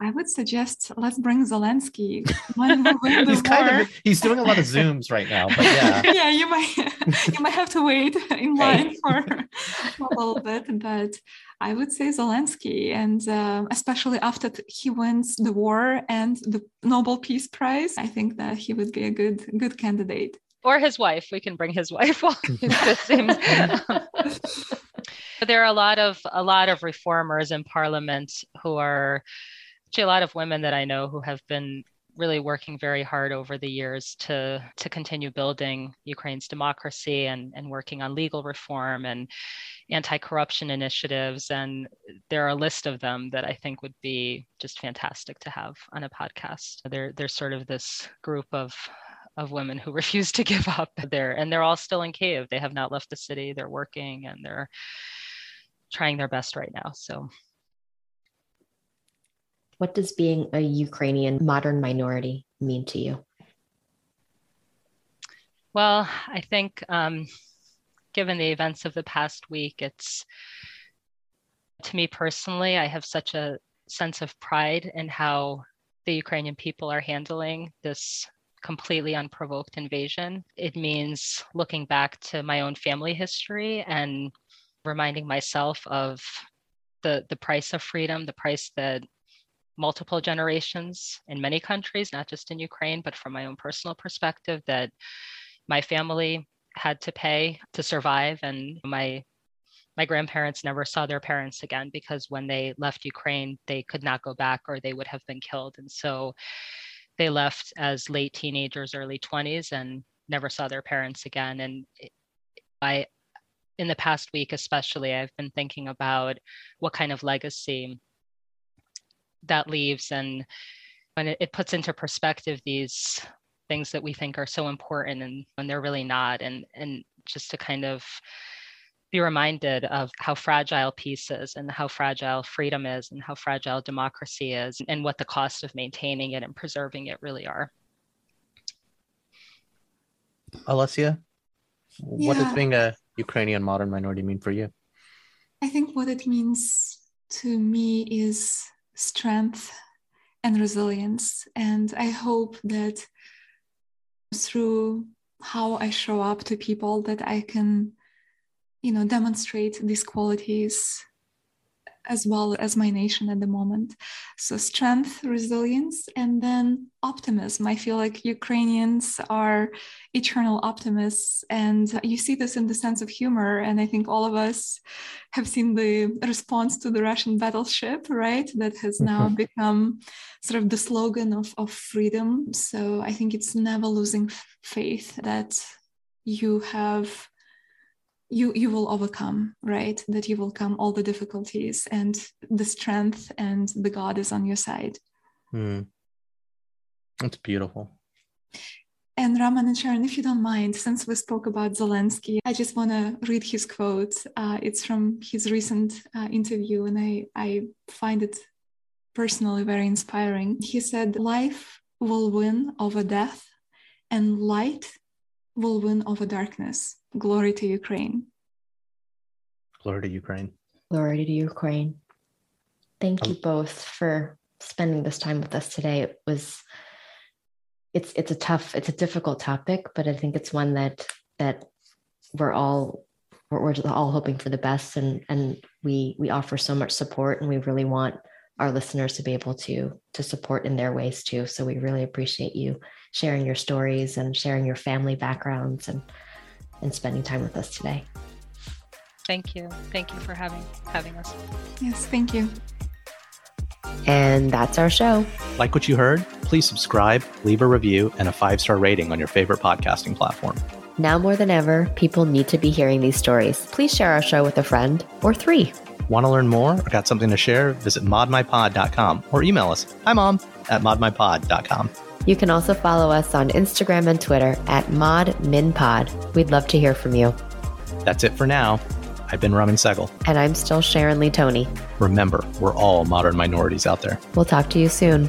Speaker 1: I would suggest let's bring Zelensky. One who win the
Speaker 2: he's kind
Speaker 1: war.
Speaker 2: of he's doing a lot of zooms right now, but yeah. (laughs)
Speaker 1: yeah, you might you might have to wait in line (laughs) for a little bit, but I would say Zelensky, and uh, especially after t- he wins the war and the Nobel Peace Prize, I think that he would be a good good candidate.
Speaker 4: or his wife. We can bring his wife (laughs) while there are a lot of a lot of reformers in parliament who are actually a lot of women that I know who have been really working very hard over the years to to continue building Ukraine's democracy and and working on legal reform and anti-corruption initiatives and there are a list of them that I think would be just fantastic to have on a podcast. They're sort of this group of of women who (laughs) refuse to give up there and they're all still in Kiev. They have not left the city. They're working and they're trying their best right now. So
Speaker 3: What does being a Ukrainian modern minority mean to you?
Speaker 4: Well, I think um, given the events of the past week, it's to me personally, I have such a sense of pride in how the Ukrainian people are handling this completely unprovoked invasion. It means looking back to my own family history and reminding myself of the, the price of freedom, the price that multiple generations in many countries, not just in Ukraine, but from my own personal perspective, that my family had to pay to survive and my my grandparents never saw their parents again because when they left Ukraine they could not go back or they would have been killed. And so they left as late teenagers early 20s and never saw their parents again. And I in the past week, especially, I've been thinking about what kind of legacy that leaves and when it, it puts into perspective these things that we think are so important and when they're really not and and just to kind of be reminded of how fragile peace is and how fragile freedom is and how fragile democracy is and what the cost of maintaining it and preserving it really are.
Speaker 2: Olesya, what does being a Ukrainian modern minority mean for you?
Speaker 1: I think what it means to me is strength and resilience. And I hope that through how I show up to people that I can, you know, demonstrate these qualities as well as my nation at the moment. So, strength, resilience, and then optimism. I feel like Ukrainians are eternal optimists. And you see this in the sense of humor. And I think all of us have seen the response to the Russian battleship, right? That has now mm-hmm. become sort of the slogan of, of freedom. So, I think it's never losing faith that you have you you will overcome right that you will come all the difficulties and the strength and the god is on your side
Speaker 2: hmm. that's beautiful
Speaker 1: and Raman and Sharon, if you don't mind, since we spoke about Zelensky, I just want to read his quote. Uh, it's from his recent uh, interview, and I, I find it personally very inspiring. He said, Life will win over death, and light will win over darkness. Glory to Ukraine.
Speaker 2: Glory to Ukraine.
Speaker 3: Glory to Ukraine. Thank you um, both for spending this time with us today. It was it's it's a tough, it's a difficult topic, but I think it's one that that we're all we're, we're all hoping for the best and and we we offer so much support and we really want our listeners to be able to to support in their ways too. So we really appreciate you sharing your stories and sharing your family backgrounds and and spending time with us today.
Speaker 4: Thank you. Thank you for having having us.
Speaker 1: Yes, thank you.
Speaker 3: And that's our show.
Speaker 2: Like what you heard? Please subscribe, leave a review, and a five star rating on your favorite podcasting platform.
Speaker 3: Now more than ever, people need to be hearing these stories. Please share our show with a friend or three.
Speaker 2: Want to learn more or got something to share? Visit modminpod.com or email us. Hi, mom, at modminpod.com.
Speaker 3: You can also follow us on Instagram and Twitter at modminpod. We'd love to hear from you.
Speaker 2: That's it for now. I've been Raman Segal.
Speaker 3: And I'm still Sharon Lee Tony.
Speaker 2: Remember, we're all modern minorities out there.
Speaker 3: We'll talk to you soon.